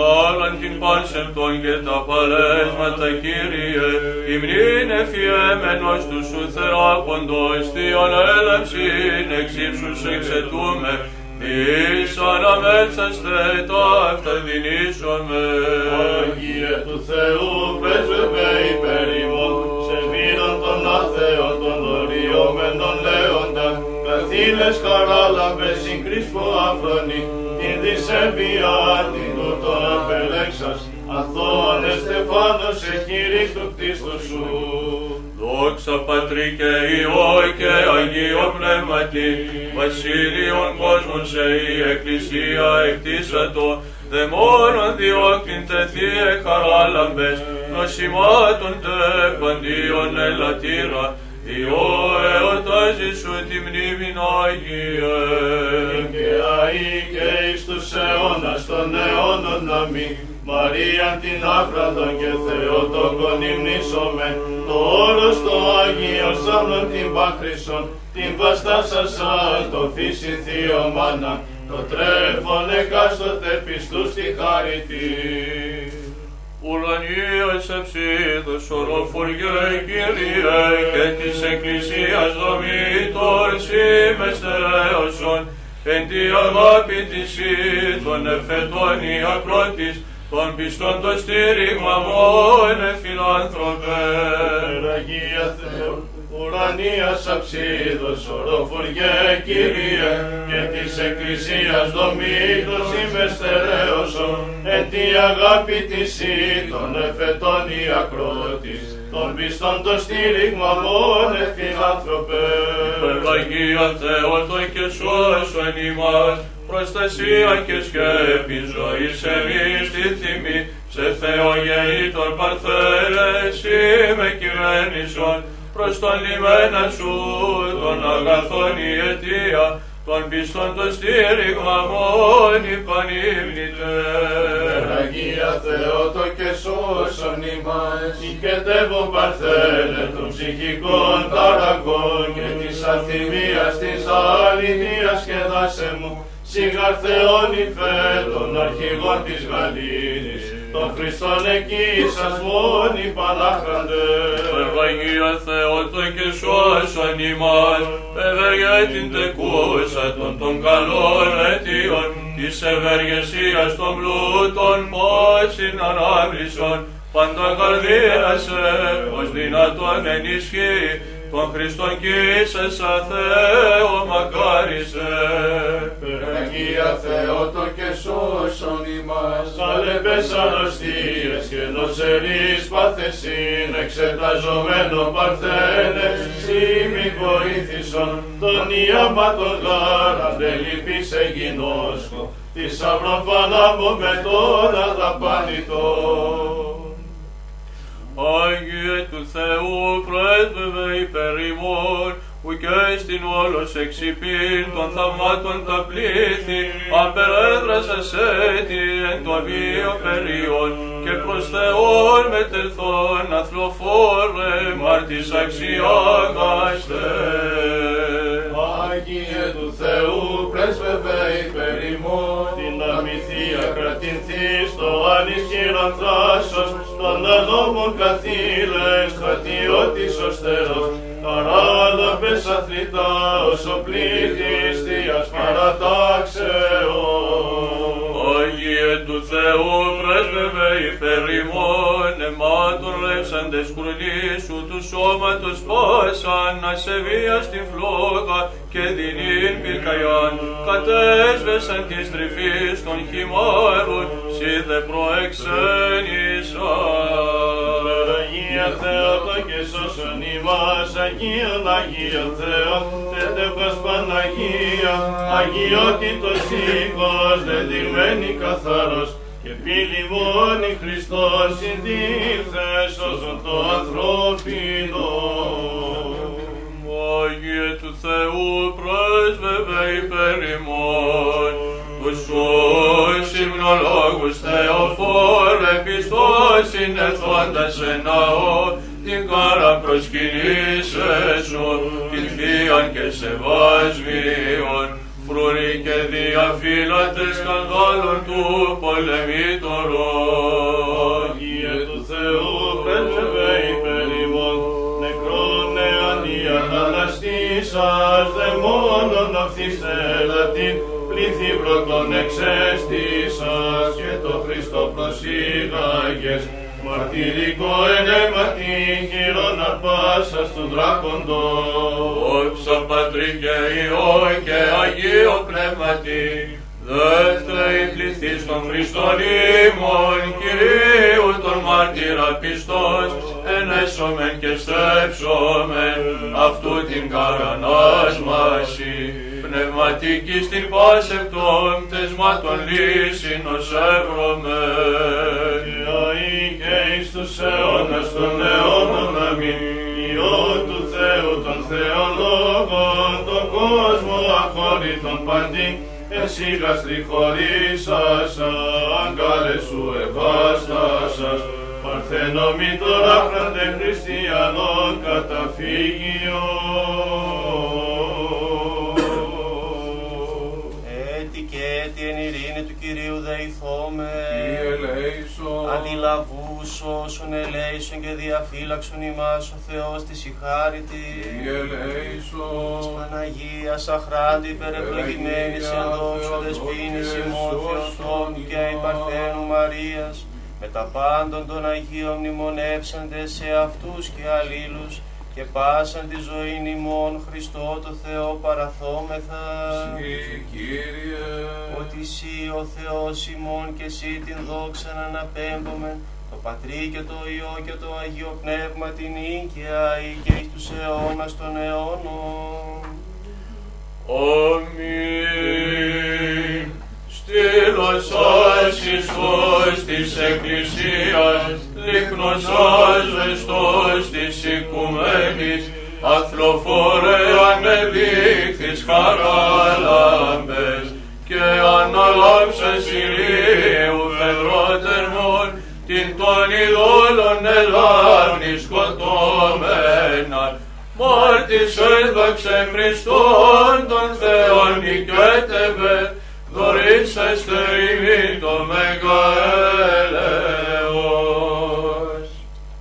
την κάλαν την πάλσευτον και τα παλέσματα Κύριε, υμνήν εφιέμενος του σου θεράποντος, θείον έλευσιν εξύψους εξετούμε, εις αναμέτσαστε τα αυτά δυνήσαμε. Αγίε του Θεού πρέσβευε υπέρ ημών, σε βίνον των αθέων των οριόμενων λέοντα, καθήλες χαράλαμπες συγκρίσπο αφρονή, την δισεβία την τούτον απελέξας, αθώων εστεφάνος εκήρυκτου κτίστου σου. Δόξα Πατρί και Υιό και Αγίο Πνεύματι, βασίλειον κόσμων σε η Εκκλησία εκτίσατο, δαιμόνων διώκτην τεθείε χαράλαμπες, νοσημάτων τε παντίον ελαττήρα, Υιό εορτάζει σου τη μνήμην Άγιε. Και αεί και εις τους αιώνας των αιώνων να μη, Μαρίαν την άφραντον και Θεοτόκον υμνήσομε, το όρος το Άγιο σάμνον την Παχρυσον, την βαστάσασαν το φύση θείο μάνα, το τρέφον εκάστοτε πιστούς στη χάρη της. Ουρανίας ευσύδος ορόφοριε Κύριε και της Εκκλησίας δομήτων σήμεστέωσον εν τη αγάπη της των εφετών η ακρότης των πιστών το στήριγμα μόνε φιλάνθρωπε. Αγία Θεό, Ανανίας αψίδος οροφουργέ Κύριε και της Εκκλησίας δομήτως είμαι στερέωσον εν τη αγάπη της ή των εφετών η ακρότης των πιστών το στήριγμα μόνε φιλάνθρωπε. Ευλαγία Θεότο και σώσον ημάς, προστασία και σκέπη ζωής εμείς τη θυμή, σε Θεό τον παρθέρες είμαι κυβέρνησον, προς τον λιμένα σου των αγαθών η αιτία, των πιστών το στήριγμα μόνη πανύμνητε. Αγία Θεότο και σώσον ημάς, οικετεύω παρθένε των ψυχικών ταρακών και της αθυμίας της αληθείας και δάσε μου, σιγάρ Θεόν υφέ των αρχηγών της Γαλήνης, των Χριστών εκεί σας μόνοι πανάχραντε. Ευαγία Θεότο και σώσον ημάς, ευεργέ την τεκούσα των των καλών αιτίων, της ευεργεσίας των πλούτων πόσιν ανάβλησον, πάντα καρδίασε, ως δυνατόν ενισχύει, τον Χριστόν κοίσασα Θεό μακάρισε. Αγία Θεότο και σώσον ημάς, καλεπές αρρωστίες και νοσερείς πάθεσιν, εξεταζομένο παρθένες, σήμη βοήθησον, τον ιαμπάτων γάρα, δεν λυπής εγινώσκο, της αυροφανάμω με τον αγαπάνητο. Άγιε του Θεού πρέσβευε υπέρ ημών, που και στην όλος εξυπήν των θαυμάτων τα πλήθη, απερέδρασας έτη εν το βίο περίον, και προς Θεόν μετελθόν αθλοφόρε μάρτης αξιάγαστε. Άγιε του Θεού πρέσβευε υπέρ ημών, την αμυθία κρατηνθείς το ανισχύρον θράσος, των ανώμων καθήλες, στρατιώτης ο στερός, παράλαβες αθλητά, όσο πλήθης θείας παρατάξεων. Άγιε του Θεού πρέσβευε υπέρ ημών, αιμάτων ρεύσαντες κουρνήσου του σώματος πάσαν ασεβία στην φλόγα και δεινήν πυρκαγιάν, κατέσβεσαν της τρυφής των χυμάρων, σύ δε προεξένησαν. Αγία Θεότο και σώσον ημάς, Αγίον Αγίον Θεό, τετεύχος Παναγία, αγιότητος ήχος, δεδειγμένη καθαρός, και πύλη μόνη Χριστός συνδήλθε σώσον το ανθρώπινο. Άγιε του Θεού πρέσβευε υπέρ ημών, τους ούς υμνολόγους Θεοφόρε πιστός συνεθώντας σε ναό, την κάρα προσκυνήσε σου, την θείαν και σεβασμίων, φρούροι και διαφύλατες σκανδάλων του πολεμήτωρων. Αγίε του Θεού πρέσβευε υπέρ ημών, νεκρόν νεανία αναστήσας, δαιμόνων αυθίστε ελατήν, πλήθη πρώτον εξέστησας και το Χριστό προσήγαγες, μαρτυρικό ενέματι χειρόν αρπάσας του δράκοντος. Όψα Πατρί και Υιό και Αγίο Πνεύματι, δεύτερη πληθύς των Χριστών ημών, Κυρίου τον μάρτυρα πιστός, ενέσομεν και στρέψομεν αυτού την καρανάσμαση, πνευματική στην πάση των πτεσμάτων λύσιν ως εύρωμεν. Και αεί και εις τους αιώνας των αιώνων αμήν, Υιό του Θεού των Θεολόγων, τον κόσμο αχώρητον παντή, εσύ γαστριχωρήσας, αγκάλε σου ευάστασας, παρθένομοι τώρα φραντε χριστιανών καταφύγιο. Έτη και έτη εν ειρήνη του Κυρίου δεηθώμε. Κύριε ελέησον. Αντιλαβούς όσων ελέησον και διαφύλαξον ημάς ο Θεός της ηχάρητης. Κύριε ελέησον. Παναγίας αχράντη υπερευλογημένης εν δόξου δεσπίνης ημών Θεοτόκου και η Παρθένου Μαρίας με τα πάντων των Αγίων μνημονεύσαντες σε αυτούς και αλλήλους και και πάσαν τη ζωήν ημών Χριστό το Θεό παραθόμεθα. Συ, Κύριε, Ότι εσύ ο Θεός ημών και εσύ την δόξα να αναπέμπομεν, το Πατρί και το Υιό και το Αγίο Πνεύμα την οίκαια ή και εις τους αιώνας των αιώνων. Αμήν. Στήλος Ιησούς της Εκκλησίας, δείχνος ζεστός της οικουμένης, αθλοφόρε ανεδείχθης χαράλαμπες, και αναλάμψες ηλίου φεδρότερμον, την των ειδόλων ελάμνη σκοτώμενα, μάρτης έδοξε Χριστόν τον Θεόν νικέτευε, δωρήσεστε ημί το μεγαέλεος.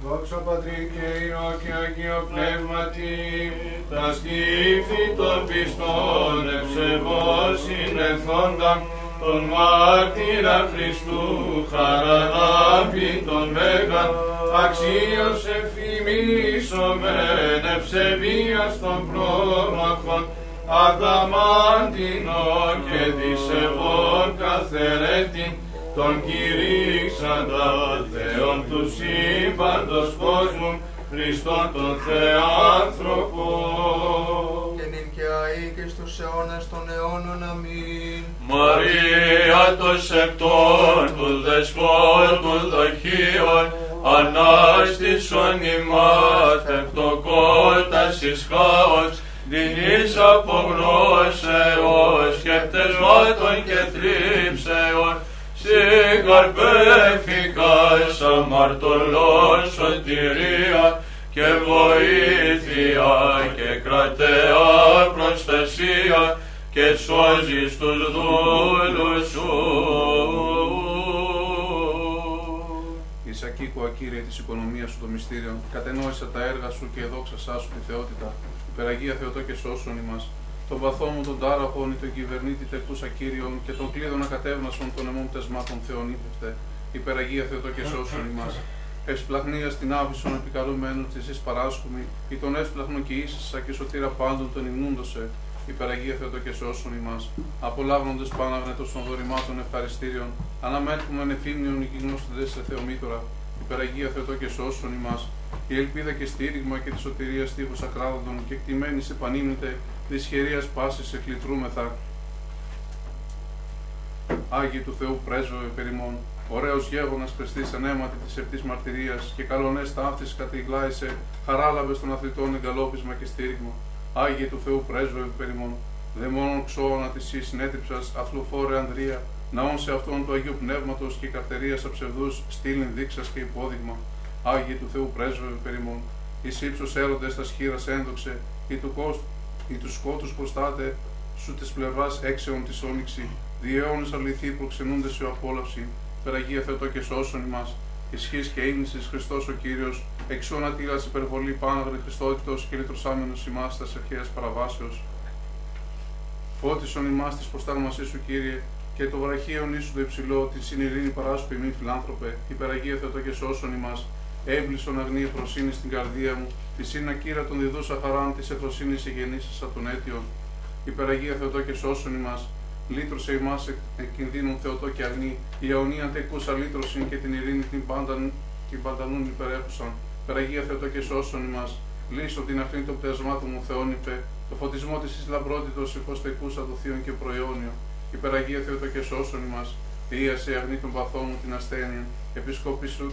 Δόξα Πατρί και Υιό και Αγίο Πνεύματι, τα σκύφη των πιστών ευσεβώς συνεθόντα, τον μάρτυρα Χριστού χαρανάπη τον Μέγα, αξίως ευθυμίσομεν ευσεβίας των πρόμαχων, αδαμάντινο και δισεβών καθερέτην, τον κηρύξαντα Θεόν του σύμπαντος κόσμου, Χριστόν τον Θεάνθρωπο. Και νυν και αεί και στους αιώνας των αιώνων. Αμήν. Μαρία το σεπτόν του δεσπότου δοχείων, ανάστησον ημάς επτοκότας εις χάος, δινής απογνώσεως και πτεσμάτων και θλίψεων, συγγαρπέφικας αμαρτωλών σωτηρία και βοήθεια και κρατέα προστασία και σώζεις τους δούλους σου. Ισακίκουα Κύριε της οικονομίας σου των μυστήριων, κατενόησα τα έργα σου και δόξασά σου τη θεότητα. Υπεραγία Θεοτό και σώσον ημάς. Τον παθό μου τον τάραχον, τον κυβερνήτη τεκούσα Κύριον και τον κλείδων ακατέβνασον των εμών πτεσμάτων Θεών ύπευτε. Υπεραγία Θεοτό και σώσον ημάς. Εσπλαχνίας στην άβυσον επικαλούμενου της εις παράσχουμη, ή τον έσπλαχνο και ίσασα και σωτήρα πάντων τον υμνούντοσε. Υπεραγία Θεοτό και σώσον ημάς. Απολάβνοντες πάναγνετος των δωρημάτων ευχαριστήριων, αναμέλκουμε εφήμιον οικιγνώστηδες σε Θεομήτωρα. Υπεραγία Θεοτό και σώσον ημάς. Η ελπίδα και στήριγμα και τη σωτηρία τείχους ακράδοντων και εκτιμένης επανείμνητε της χερίας πάσης εκλητρούμεθα. Άγιοι του Θεού πρέσβευε περιμών, ωραίος γέγονας Χριστής ενέματι της επτής μαρτυρίας και καλονές ταύτης κατηγλάισε, χαράλαβες των αθλητών εγκαλόπισμα και στήριγμα. Άγιοι του Θεού πρέσβευε περιμών, δαιμόνων ξώωνα της εις συνέτριψας, αθλοφόρε Ανδρία, ναών σε αυτόν του Αγίου Πνεύματος και καρτερίας αψευδούς, στήλην δείξας και υπόδειγμα. Άγιοι του Θεού πρέσβευε περιμών, εις ύψος έρωτες τα σχήρας ένδοξε, ή του, κόστ, ή τους σκότους προστάτε, σου της πλευράς έξεων της όνυξη, διαιώνες αληθή προξενούνται σε απόλαυση, περαγία Θεοτό και σώσον ημάς, ισχύς και ήμνησης Χριστός ο Κύριος, εξώνα τύλας υπερβολή πάναγρη Χριστότητος και λυτρωσάμενος ημάς τας αρχαίας παραβάσεως. Φώτισον ημάς της προστάγμασής σου Κύριε, και το βραχίον ίσου το υψηλό, την συνειρήνη παράσχου ημί φιλάνθρωπε, υπεραγία Θεοτό και σώσον ημάς, έμπλησον αγνή εφροσύνη στην καρδία μου, τη σύνα κύρα των διδούσα χαράν της εφροσύνη ηγενήσασα των αίτιων. Υπεραγία Θεοτό και σώσον ημάς, λύτρωσε ημάς εκ, εκ κινδύνων Θεοτό και αγνή, η αιωνία τεκούσα λύτρωσιν και την ειρήνη την, πάνταν, την παντανούν υπερέχουσαν. Υπεραγία Θεοτό και σώσον ημάς, λύσω την αχνή των πτεσμάτων μου Θεόν είπε, το φωτισμό της εις λαμπρότητος τεκούσα το θείον και προαιώνιο. Υπεραγία Θεοτό και σώσον ημάς, ίασε αγνή των παθών μου την ασθένεια, επισκόπη σου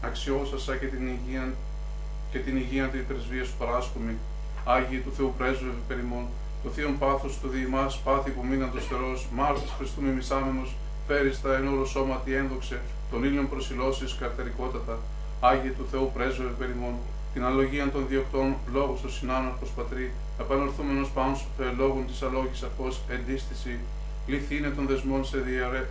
αξιώσασα και την υγεία και την υγεία την πρεσβεία σου παράσχομη. Άγιοι του Θεού πρέσβευε περιμών, το θείον πάθος του διημάς πάθη που μείναν το στερός, Μάρτης Χριστού μιμισάμενος, πέριστα εν όρο σώματι ένδοξε, τον ήλιον προσιλώσεις καρτερικότατα. Άγιοι του Θεού πρέσβευε περιμών, την αλογία των διοκτών λόγους ο συνάναρχος πατρί, επανορθούμενος πάνω σου λόγων της αλόγης αφός εντίστηση, λυθήνε των δεσμών σε διαρε...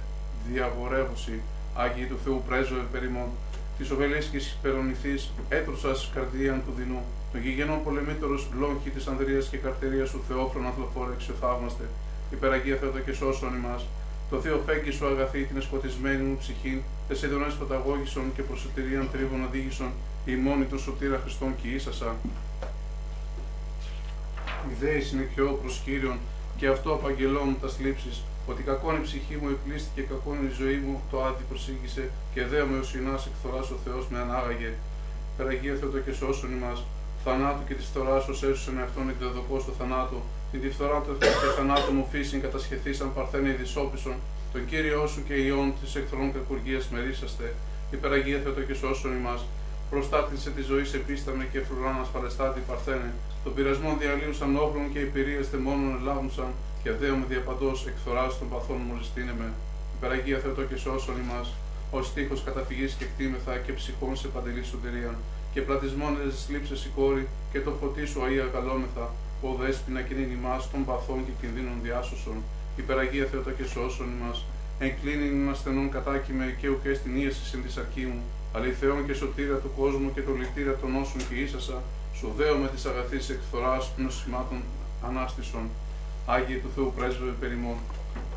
διαβορεύωση, Άγιοι του Θεού πρέσβευε περιμών, της οβελέσκη υπερονηθή έτρωσας καρδίαν του δεινού, των γηγενών πολεμήτερο λόγχη τη Ανδρίας και καρτερία του Θεόφρον αθλοφόρα εξωθαύμαστε, υπεραγία Θεότο και σώσον ημάς. Το Θεό φέγγι σου αγαθή την εσκοτισμένη μου ψυχή, τες ειδονές παταγώγησον και προσωτηρίαν τρίβων οδήγησον, η μόνη του σωτήρα Χριστόν και ίσασα. Η δέη συνεχιώ προς Κύριον και αυτό απαγγελώνουν τας θλίψεις, ότι κακόν η ψυχή μου επλήστηκε, κακόν η ζωή μου το άτι προσήγησε και δέομαι ο συνάς εκθοράς ο Θεός με ανάγαγε. Περαγία Θεότο και σώσον ημάς, θανάτου και της φθοράς ως έσωσον εαυτόν εκδεδοκό στο θανάτο, την τη φθορά του και θανάτου μου φύσιν κατασχεθήσαν παρθένε ειδισόπισον, τον Κύριό σου και ιών της εχθρών κακουργίας μερίσαστε, υπεραγία Θεότο και σώσον ημάς, προστάτησε τη ζωή σε πίσταμε και φρουράν ασφαλεστάτη παρθένε, τον πειρασμό διαλύουσαν όπλων και υπηρείες θεμόνων ελάβουσαν, και δέομαι διαπαντός εκθοράς των παθών μου ζητήνεμε. Υπεραγία Θεότο και σώσον ημάς, ω τείχο καταφυγής και κτήμεθα και ψυχών σε παντελή σωτηρία, και πλατισμόν λήψε η κόρη, και το φωτί σου αΐα καλόμεθα, ο δέσποινα κοινήν ημάς των παθών και κινδύνων διάσωσον. Υπεραγία Θεότο και σώσον ημάς, εν κλίνην ασθενών κατάκυμε και ουκέ στην ίαση συν της αρκή μου, αληθεών και σωτήρα του κόσμου και το λυτήρα των όσων και ίσασα, σου δέω με της αγαθής εκθοράς νοσημάτων ανάστησον. Άγιοι του Θεού πρέσβευε περιμών.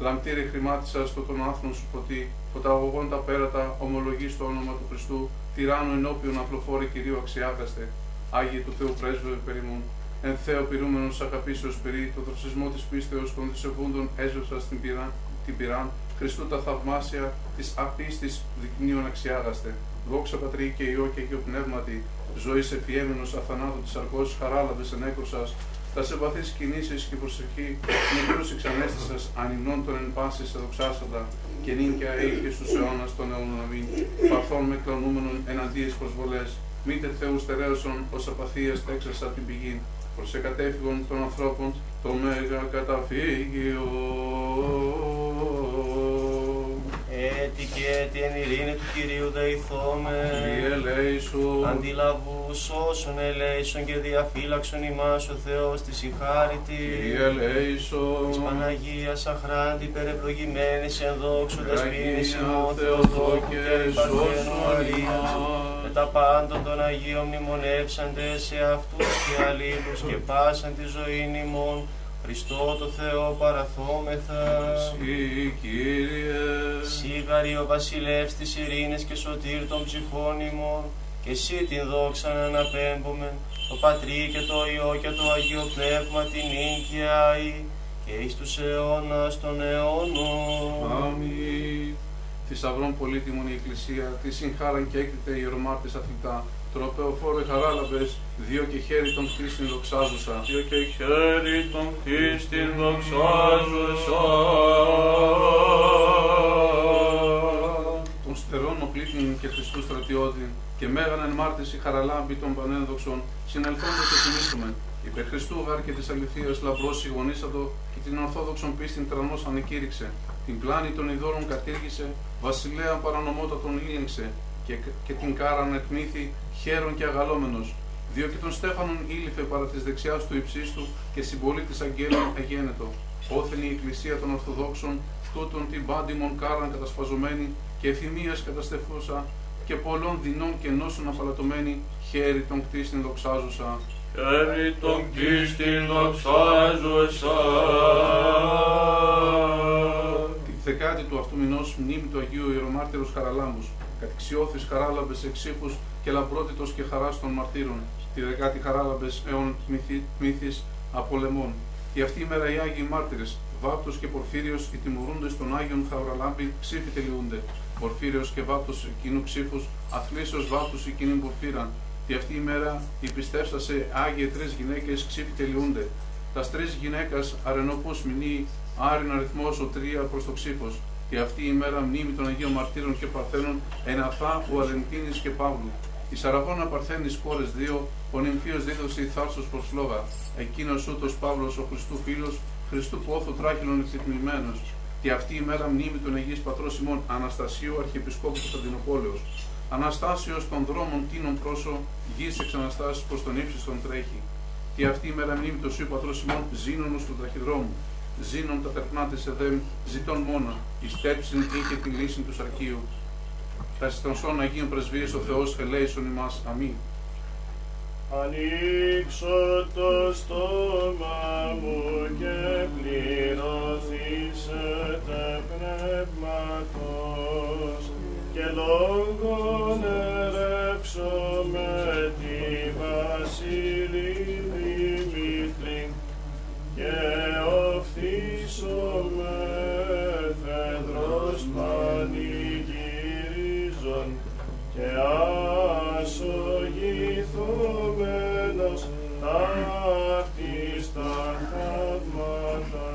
Λαμπτήρε χρημάτισας στο τον άθρων σου ποτή, φωταγωγών τα πέρατα, ομολογείς στο όνομα του Χριστού, τυράννου ενώπιον απλοφόρη κυρίου αξιάγαστε. Άγιοι του Θεού πρέσβευε περιμών. Εν Θεό πυρούμενος αγαπήσεως περί, το δροσισμό της πίστεως των δισεβούντων έζωσα στην πυράν, την πυράν, Χριστού τα θαυμάσια της απίστης δεικνύων αξιάγαστε. Δόξα πατρί και ιό και αγιο πνεύματι, ζωής εφιέμενος αθανάτου της αργός χαράλαβε ενέκρουσας, τα συμπαθεί κινήσεις και προσευχή, μικρού εξανέστησα ανυμνών των εν πάση σε δοξάσαντα, και νυν και αεί και στους αιώνας των αιώνων αμήν. Παρθών με κλονούμενων εναντίες προσβολές, μήτε Θεούς στερέωσον ως απαθίας τέξασα την πηγή, προς εκατέφυγον των ανθρώπων το μέγα καταφύγιο. Έτι και έτι εν ειρήνη του Κυρίου δεηθώμε. Κύριε ελέησον, Αντιλαβού όσων ελέησον και διαφύλαξον ημάς ο Θεός της ηχάρητη. Κύριε ελέησον, Της Παναγίας αχράντη περευλογημένης εν δόξου δεσποίνης Αγία ημών Θεοτόκε, Θεοτόκου και Παρθένου σώσον Μαρίας. Με ημάς. τα πάντων των Αγίων μνημονεύσαντε σε αυτούς και αλλήλους και πάσαν τη ζωή ημών. Χριστό το Θεό παραθόμεθα. Συ, Κύριε, Σίγαρη ο βασιλεύς της ειρήνης και σωτήρ των ψυχών ημών, και εσύ την δόξα να αναπέμπουμε, το Πατρί και το Υιό και το Αγίο Πνεύμα την νίκαια και εις τους αιώνας των αιώνων. Αμήν. Θησαυρών πολύτιμων η Εκκλησία, τη συγχάραν και έκρητε οι ιερομάρτες αθλητά, τροπέο φόρο χαράλαβες, δύο και χέρι των κτίστην δοξάζουσα. Δύο και χέρι των κτίστην δοξάζουσα. Των στερών οπλίτην και Χριστού στρατιώτη, και μέγαν εν μάρτυση χαραλάμπη των πανένδοξων, συνελθόντως και τιμήσουμε. Υπερ Χριστού γάρ και της αληθείας λαμπρός συγγονίσατο και την ορθόδοξον πίστην τρανός ανεκήρυξε. Την πλάνη των ειδόρων κατήργησε, βασιλέα παρανομότατον ήλεγξε και, και την κάραν εκμήθη χαίρον και αγαλόμενος. Διό και τον Στέφανον ήλυφε παρά της δεξιάς του υψίστου και συμπολίτης αγγέλων εγένετο. Όθεν η Εκκλησία των Ορθοδόξων, τούτον την πάντιμον κάραν κατασπαζωμένη και εφημίας καταστεφούσα και πολλών δεινών και νόσων απαλατωμένη, χέρι των κτίστην δοξάζουσα. Χέρι των κτίστην δοξάζουσα. Τη δεκάτη του αυτού μηνός μνήμη του Αγίου Ιερομάρτυρος Χαραλάμπους, κατηξιώθης χαράλαμπες εξήχους και λαμπρότητος και χαράς των μαρτύρων, τη δεκάτη χαράλαμπες αιών τμήθης απολεμών. Και αυτή η μέρα οι Άγιοι Μάρτυρες, Βάπτος και Πορφύριος, οι τιμωρούντες των Άγιων Χαραλάμπη, ψήφι τελειούνται. Πορφύριος και Βάπτος εκείνου ψήφους, αθλήσεως Βάπτος εκείνη Πορφύραν. Και αυτή η μέρα οι πιστεύσασε Άγιοι τρεις γυναίκες ψήφι τελειούνται. Τας τρεις γυναίκας αρενοπούς μηνύει άριν αριθμός ο τρία προς το ψήφος. Και αυτή η μέρα μνήμη των Αγίων Μαρτύρων και Παρθένων εναθά ο Αλεντίνης και Παύλου. Η Σαραβώνα Παρθένης κόρες δύο, ο νυμφίος δίδωσε η θάρσος προς φλόγα. Εκείνος ούτως Παύλος ο Χριστού φίλος, Χριστού πόθου τράχυλων εκτιμημένος. Και αυτή η μέρα μνήμη των Αγίης Πατρός ημών Αναστασίου Αρχιεπισκόπου Κωνσταντινοπόλεως. Αναστάσεως των δρόμων τίνων πρόσω, γης εξ Αναστάσεως προς τον ύψιστον τρέχει. Και αυτή η μέρα μνήμη του Σίου Πατρός ημών Ζήνωνος του ταχυδρόμου. Ζήνων τα τερπνάτες εδέμ, ζητών μόνα, εις τέψιν είχε τη λύση του σαρκίου. Τα συστανσών Αγίων Πρεσβείες ο Θεός ελέησον ημάς. Αμήν. Ανοίξω το στόμα μου και πληρωθήσετε πνεύματος και λόγον ερεύσω με τη Βασίλη Δημήτρη Στήσουμε φεδρός πανηγυρίζων και ασογηθούμενος ταύτης τα θαύματα.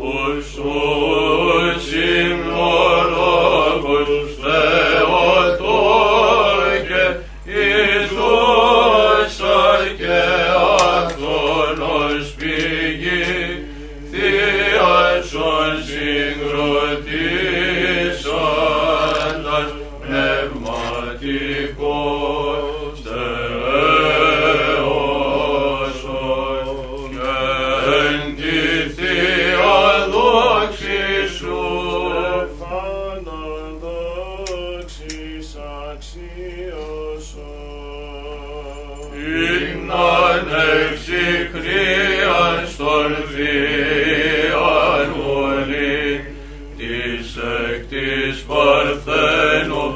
Όσο της Παρθένου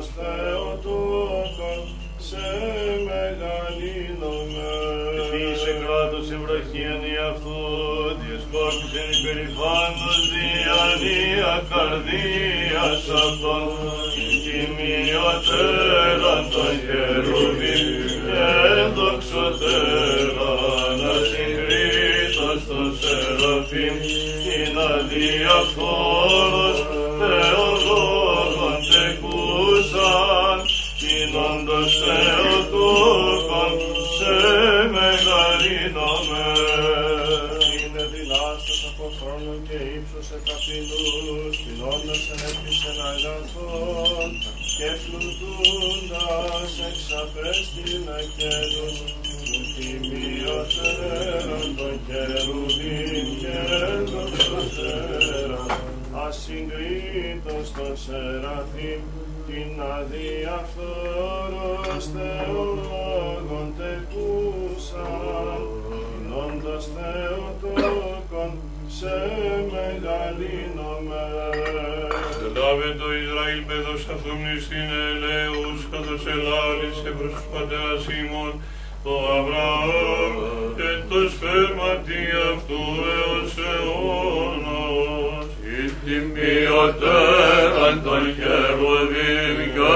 όντως Θεοτόκον σε μεγαλύνομαι. Επίσης κράτος ευραχίαν η αυτού, διεσκόρπισεν υπερηφάνος διανία καρδίας αυτών, την τιμιωτέραν των χερουβίμ και δοξωτέραν ασυγκρίτως των σεραφείμ, την αδιαφθόρος ασυγκρίτως των σεραφείμ, την αδιαφθόρος Θεολόγων τεκούσαν, την όντως Θεοτόκον σε μεγαλύνομαι. Λάβε το Ισραήλ παιδός αυτούμνης στην ελέους, καθώς ελάλησε προς τους πατέρας ημών, το Αβραάμ και το σπέρματι αυτού έως αιώνος. Η τιμιωτέραν των χερουβίμ και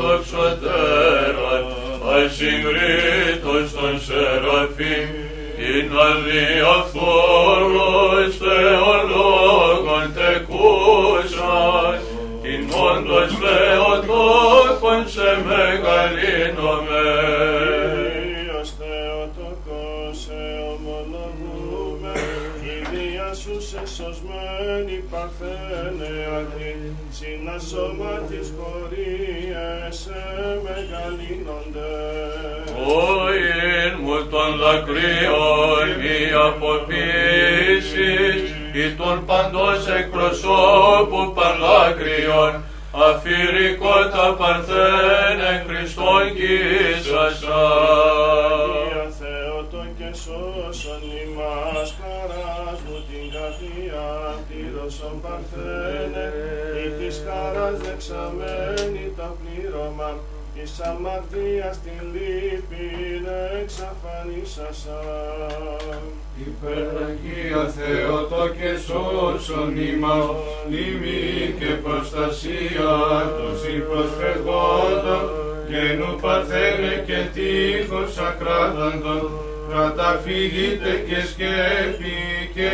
δοξωτέραν, ασυγκρίτως των σεραφείμ, την αδιαφθόρος Θεολόγων τεκούσαν, την όντως Θεοτόκον σε μεγαλύνομαι. Σωσμένη παρθένε αγνή, συνασώμα της πορείας σε μεγαλύνονται. Όιν μου των δακρύων μη αποποίησης, ή των παντός εκπροσώπου πανδάκρυων, αφηρικότα παρθένε Χριστόν κοίσασα. Αγία Θεότο και σώσον ημάς χαράς μου την καρδιά πλήρωσον παρθένε ή της χαράς δεξαμένη τα πλήρωμα της αμαρτίας την λύπη εξαφανίσασα. Υπεραγία Θεότο και σώσον ημάς, λίμη και προστασία των συμπροσφευγόντων, γένου παρθένε και τείχος ακράδαντων, καταφύγητε και σκέπη και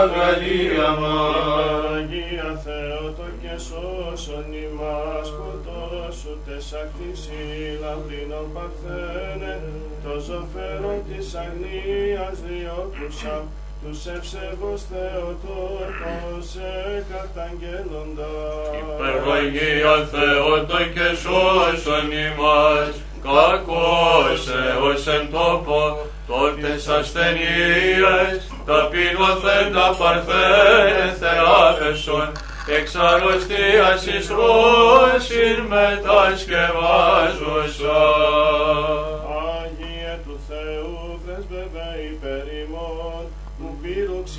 αγαλία μας. Αγία Θεότο και σώσον ημάς σκοτώσου τες ακτήσι λαμπρίνων παρθένε το ζωφέρον της αγνίας διώκουσα τους ευσεβώς Θεοτόκος σε καταγγέλλοντα. Υπεραγία Θεότο και σώσον ημάς, κακός έως εν τόπο, τότες ασθενείες, ταπεινωθέντα παρθένε θεάπεσον, εξ αρρωστίας εις ρώσιν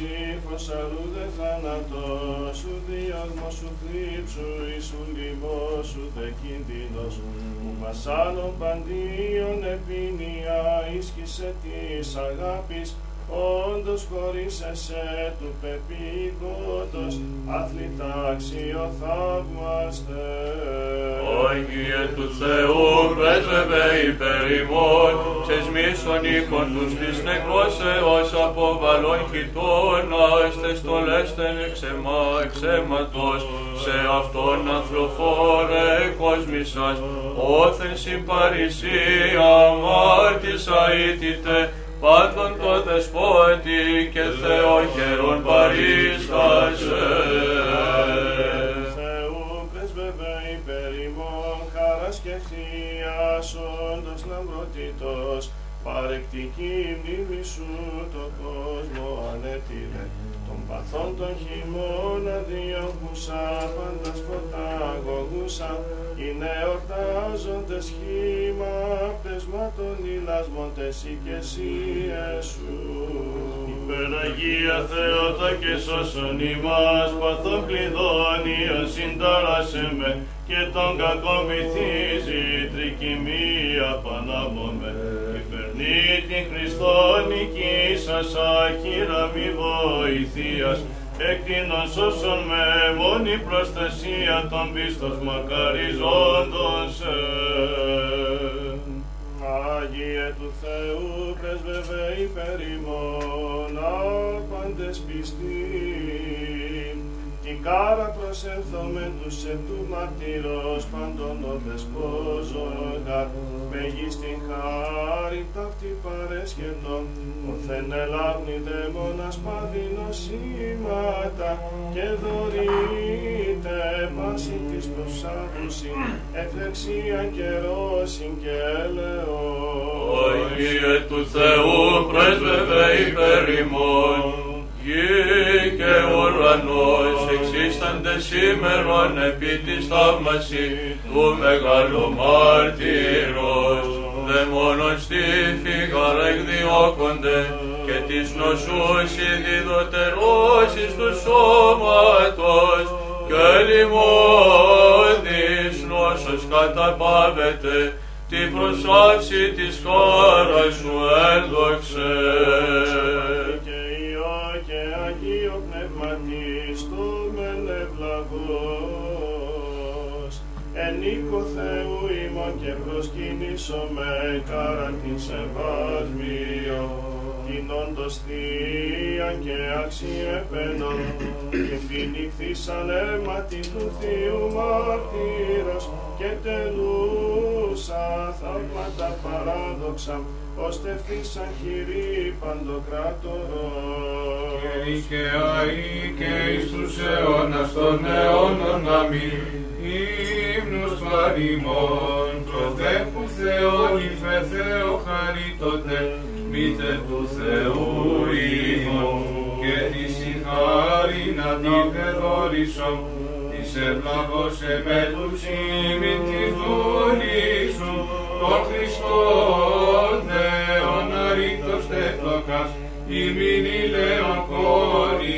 ψήφος αλλού δε θάνατος, σου διάσμο σου θλίψου, εις σου λοιμός σου δε κίνδυνος, που μας άλλων παντίων επίνια ίσχυσε της αγάπης, όντως χωρίς εσέ του πεπίγοντος, αθλητά αξιοθαύμαστε. Άγιε του Θεού, πρέσβευε υπέρ ημών, ξεσμίσον οίκον τους της νεκρόσεως αποβαλών χιτώνα, εστεστολέστεν εξεμά, εξέματος, σε αυτόν ανθρωφόρε κόσμησας, όθεν συμπαρησία, αμάρτησα ήτητε, πάντων το δεσπότη και Θεοχερόν παρίστασε. Θεού πρεσβεύε υπέρ ημών, χαράς και θείας, όντως λαμπρότητος, παρεκτική μνήμη σου το κόσμο ανέτειλε. Των παθών των χειμώνα διώχουσα, πάντα φωταγωγούσα, είναι ορτάζοντες χήμα, πεσμάτων ηλασμόντες οικεσίες σου. Υπεραγία Θεότα και σώσον ημάς, παθών κλειδώνιον συντάρασε με, και τον κακόν βυθίζει, τρικυμία πανάμομαι. Υπερνή την Χριστόν νικήσας, άκυρα μη βοηθείας, Εκτείνον σώσον με μόνη προστασία των πίστος μακαριζόντων σε. Άγιε του Θεού πρεσβεύε υπέρ ημών, άπαντες πιστοί. Την κάρα προσέλθομεν τους επτού μαρτυρός παντών ο δεσπόζογα, μεγίστην χάρη ταύτη παρέσχετον, οθεν ελάβνη δαίμονας παδινοσήματα και δωρείται πάση της προσάδουση, ευλεξία καιρόσιν και έλεος. Άγιε του Θεού, πρέσβευε υπέρ ημών, γη και ουρανός εξίστανται σήμερον επί της θαύμασης του μεγάλου μάρτυρος. Δαιμόνων στη φύγαρα εκδιώκονται και τις νοσούς ειδιδωτερώσεις τους σώματος και λιμώδης νόσος καταπάβεται την προσάψη της χώρας σου έλδοξε. Προσκυνήσομαι κάραν την σεβασμίο, την όντως θείαν και αξιεπένω, και φινιχθήσαν αίματι του Θείου μάρτυρος, και τελούσα θαύματα παράδοξα, ώστε φύσαν χειρή παντοκράτορος. Και δικαιαεί και εις τους αιώνας των αιώνων αμήν, ύμνους παροιμών, προδέχου Θεόν υφε Θεό χαρίτωτε, μήτε του Θεού ημών, και της η χάρη να την πεδόρισον, της ευλαβώς εμέτους ημιν της δούλης σου, τον Χριστόν Θεόν αρήτως τεχνοκάς, ημιν ηλαίων κόρη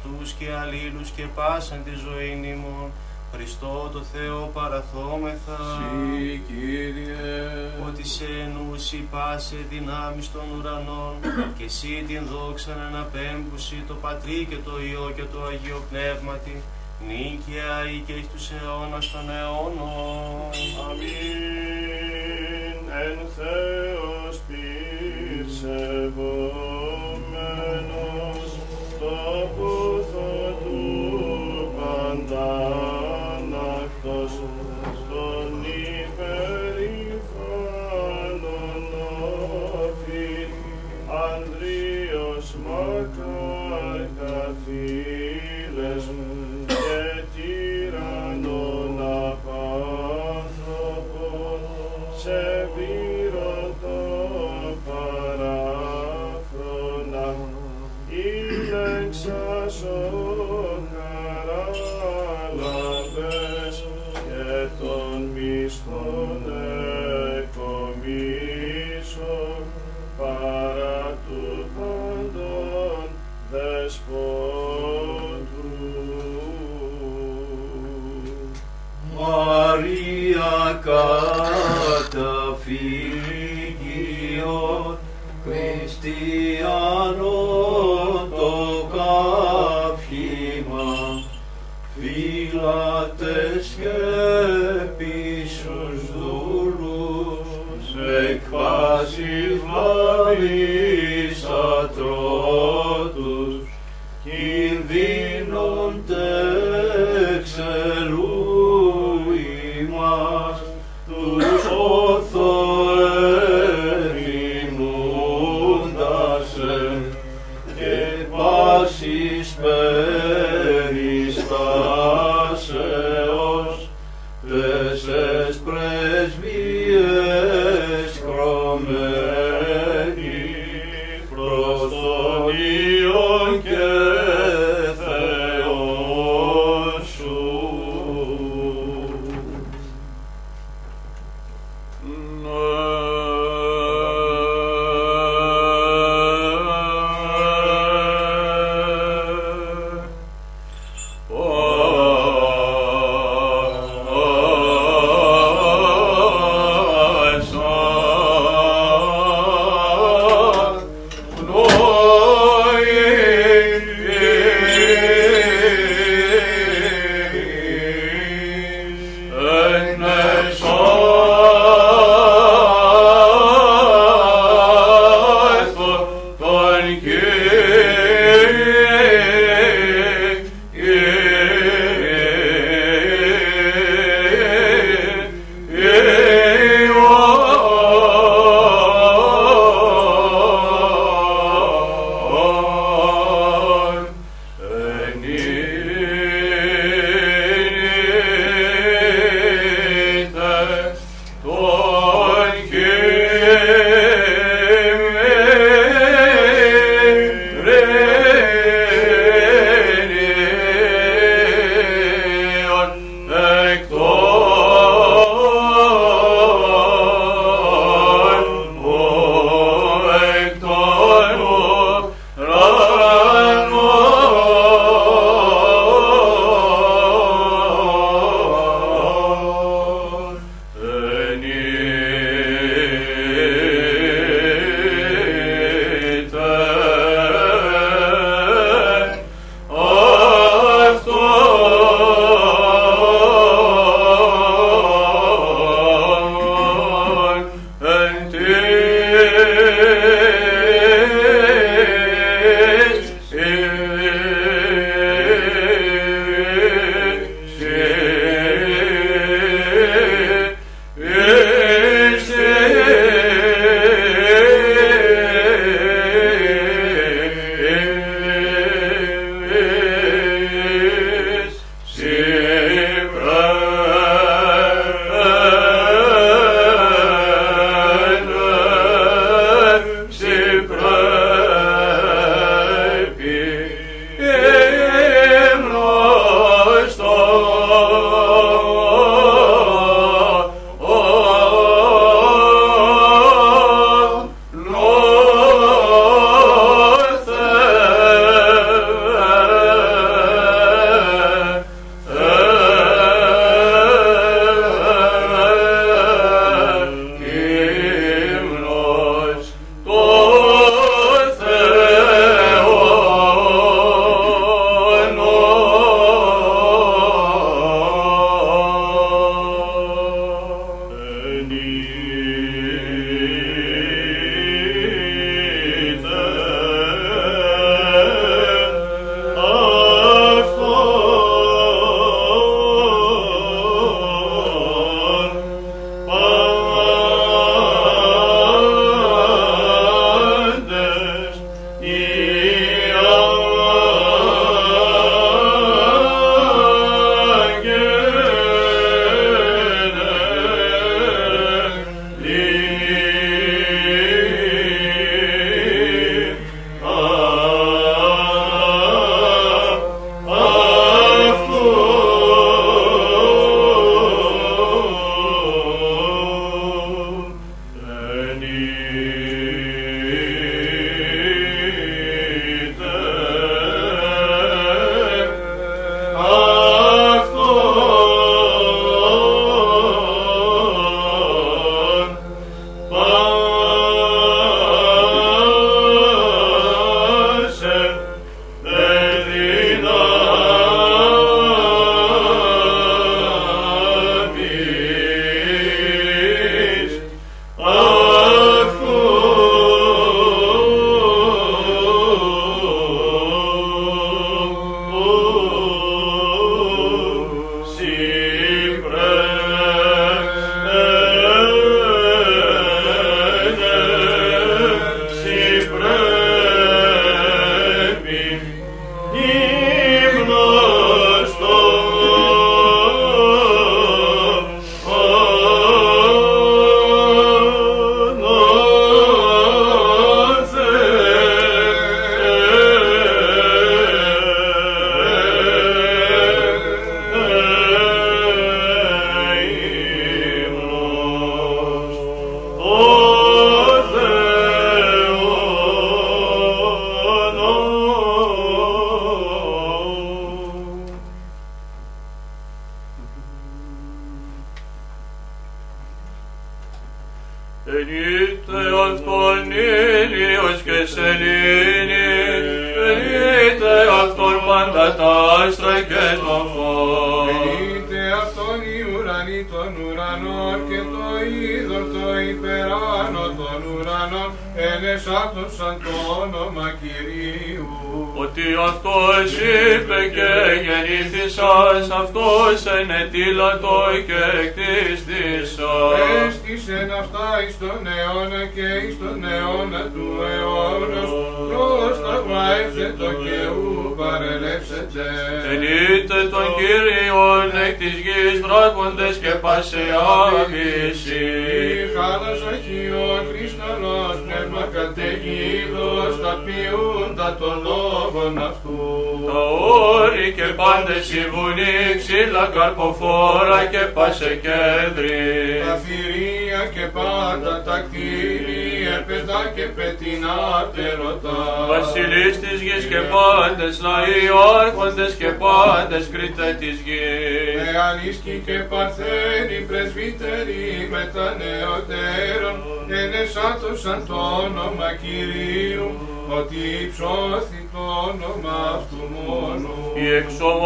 αυτούς και αλλήλους και πάσαν τη ζωή ημών. Χριστό το Θεό παραθόμεθα. Συ, Κύριε. Ότι σε ενούσι πάσε δυνάμεις των ουρανών και εσύ την δόξα να αναπέμπουση το Πατρί και το Υιό και το Αγίο Πνεύματι νίκαια ή και εις τους αιώνας των αιώνων. Αμήν. Εν Θεός πυρσευόμενος Holy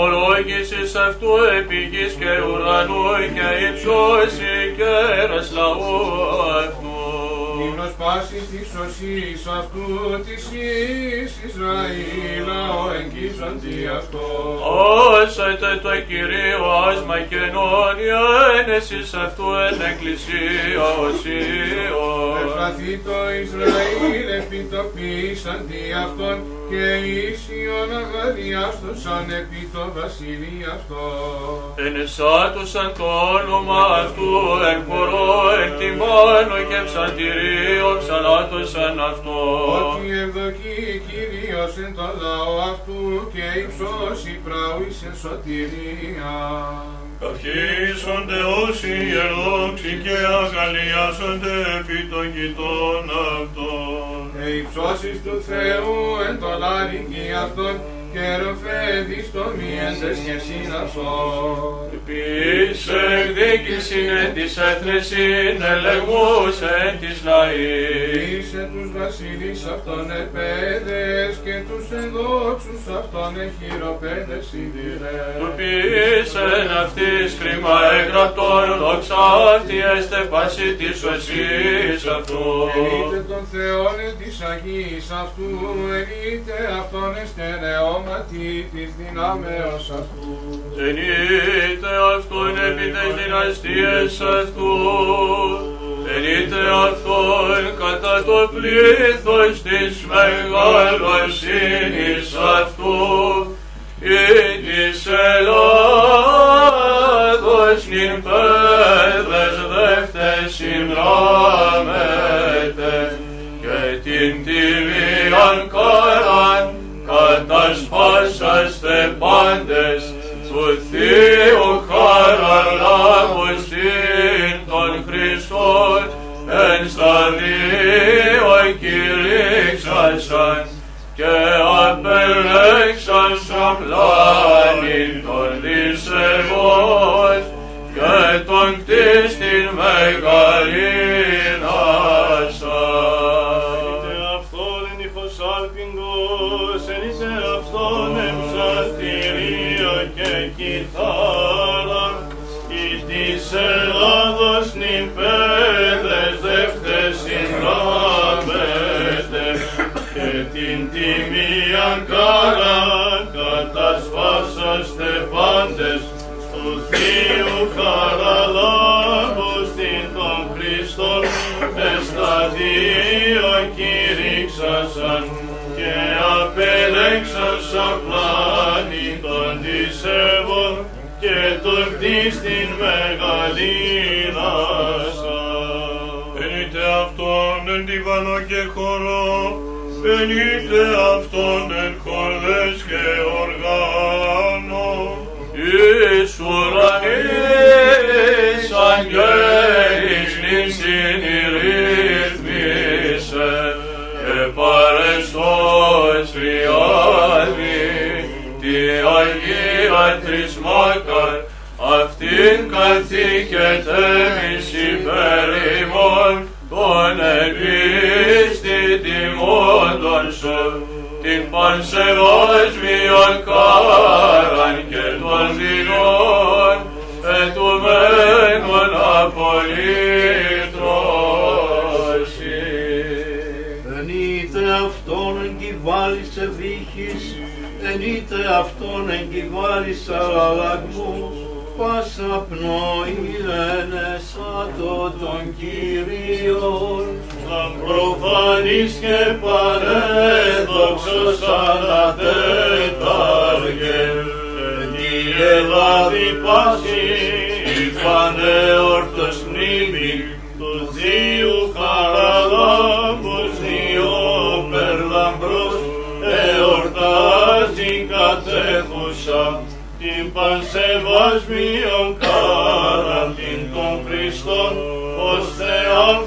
εξομολόγηση αυτού επί γης και ουρανού και υψώσει κέρας λαού αυτού. Ύμνος πάση της σωσής αυτού της εις Ισραήλ ο εγγίζοντι αυτό. Όσατε το Κυρίο άσμα και νόνια ένεσης αυτού εν εκκλησία οσίων. Ευσταθεί το Ισραήλ επιτοπίσαν δι' αυτόν και ίσιον αγαριάστοσαν επί το βασιλεί αυτό. Ενεσάτωσαν το όνομα αυτού εν χορό, εν τιμάνο και ψαντηρίο ψαλάτωσαν αυτό. Ότι ευδοκεί Κύριος εν το λαό αυτού και υψώσει πραούις εν σωτηρία. Καυχήσονται όσοι ερδόξοι και αγαλιάσονται επί των κοιτών αυτών. Και υψώσεις του Θεού εν το λάρικι αυτόν και ροφέδεις το μίεντες και συνασόν. Επίσης εκδίκησιν εν της έθνεσιν ελεγμούς εν της λαής. Είσαι τους βασιλείς αυτών επέδες και τους ενδόξους αυτών εχειροπέδες σιδηρές. Του ποιήσεν αυτής κρίμα έγραπτον δόξα αυτή έστε πάση της σωσής αυτούς. Ενείτε τον Θεόν εν της Αγίας αυτού, ενείτε αυτόν εστερεώματι της δυνάμεως αυτού. Ενείτε αυτόν επί τες δυναστείες αυτού, ενείτε αυτόν κατά το πλήθος της μεγαλοσύνης αυτού, ή της Ελλάδος νυν πέδες δεύτες συνδράμετε, και την τιμίαν καράν κατασπάσαστε πάντες του Θείου χαραλάμου στην τον Χριστόν εν σταδίο κηρύξασαν και απελέξαν σαν πλάνη των δισεβών και τον κτίστην μεγαλύνασαν. Ελλάδος νυν πέδες δεύτες συνδράμετε, και την τιμίαν καράν κατασπάσαστε πάντες, του Θείου χαραλάμπου στην τον Χριστόν, εσταδίο κηρύξασαν και απελέξασαν πλάνη των δισεύων και τον κτίστην μεγαλύνασαν. Εν διβανό και χορό, ενείτε αυτόν εν χορδές και οργάνο, εις ουρανής αγγέλης νυν συνειρρύθμισε και παρεστός τριάδη τη Αγία Τρισμάκαρ αυτήν καθήκεται μης υπερήμων τον επίστη τιμώντων σου, την πανσεβόσμιον κάραν και των δεινών, ετουμένων απολύτρωση. Εν είτε αυτόν εγκυβάλισε ευτύχης, εν είτε αυτόν εγκυβάλισε αλλαγμούς, πάσα πνοή ενέσατο τον Κύριον, θα προφανείς και παρέδοξος ανατέταργε, εν τη Ελλάδη πάσης, η φανεορτή. Αν των σεβασμίων καραντίν των Χριστών, ως Θεόν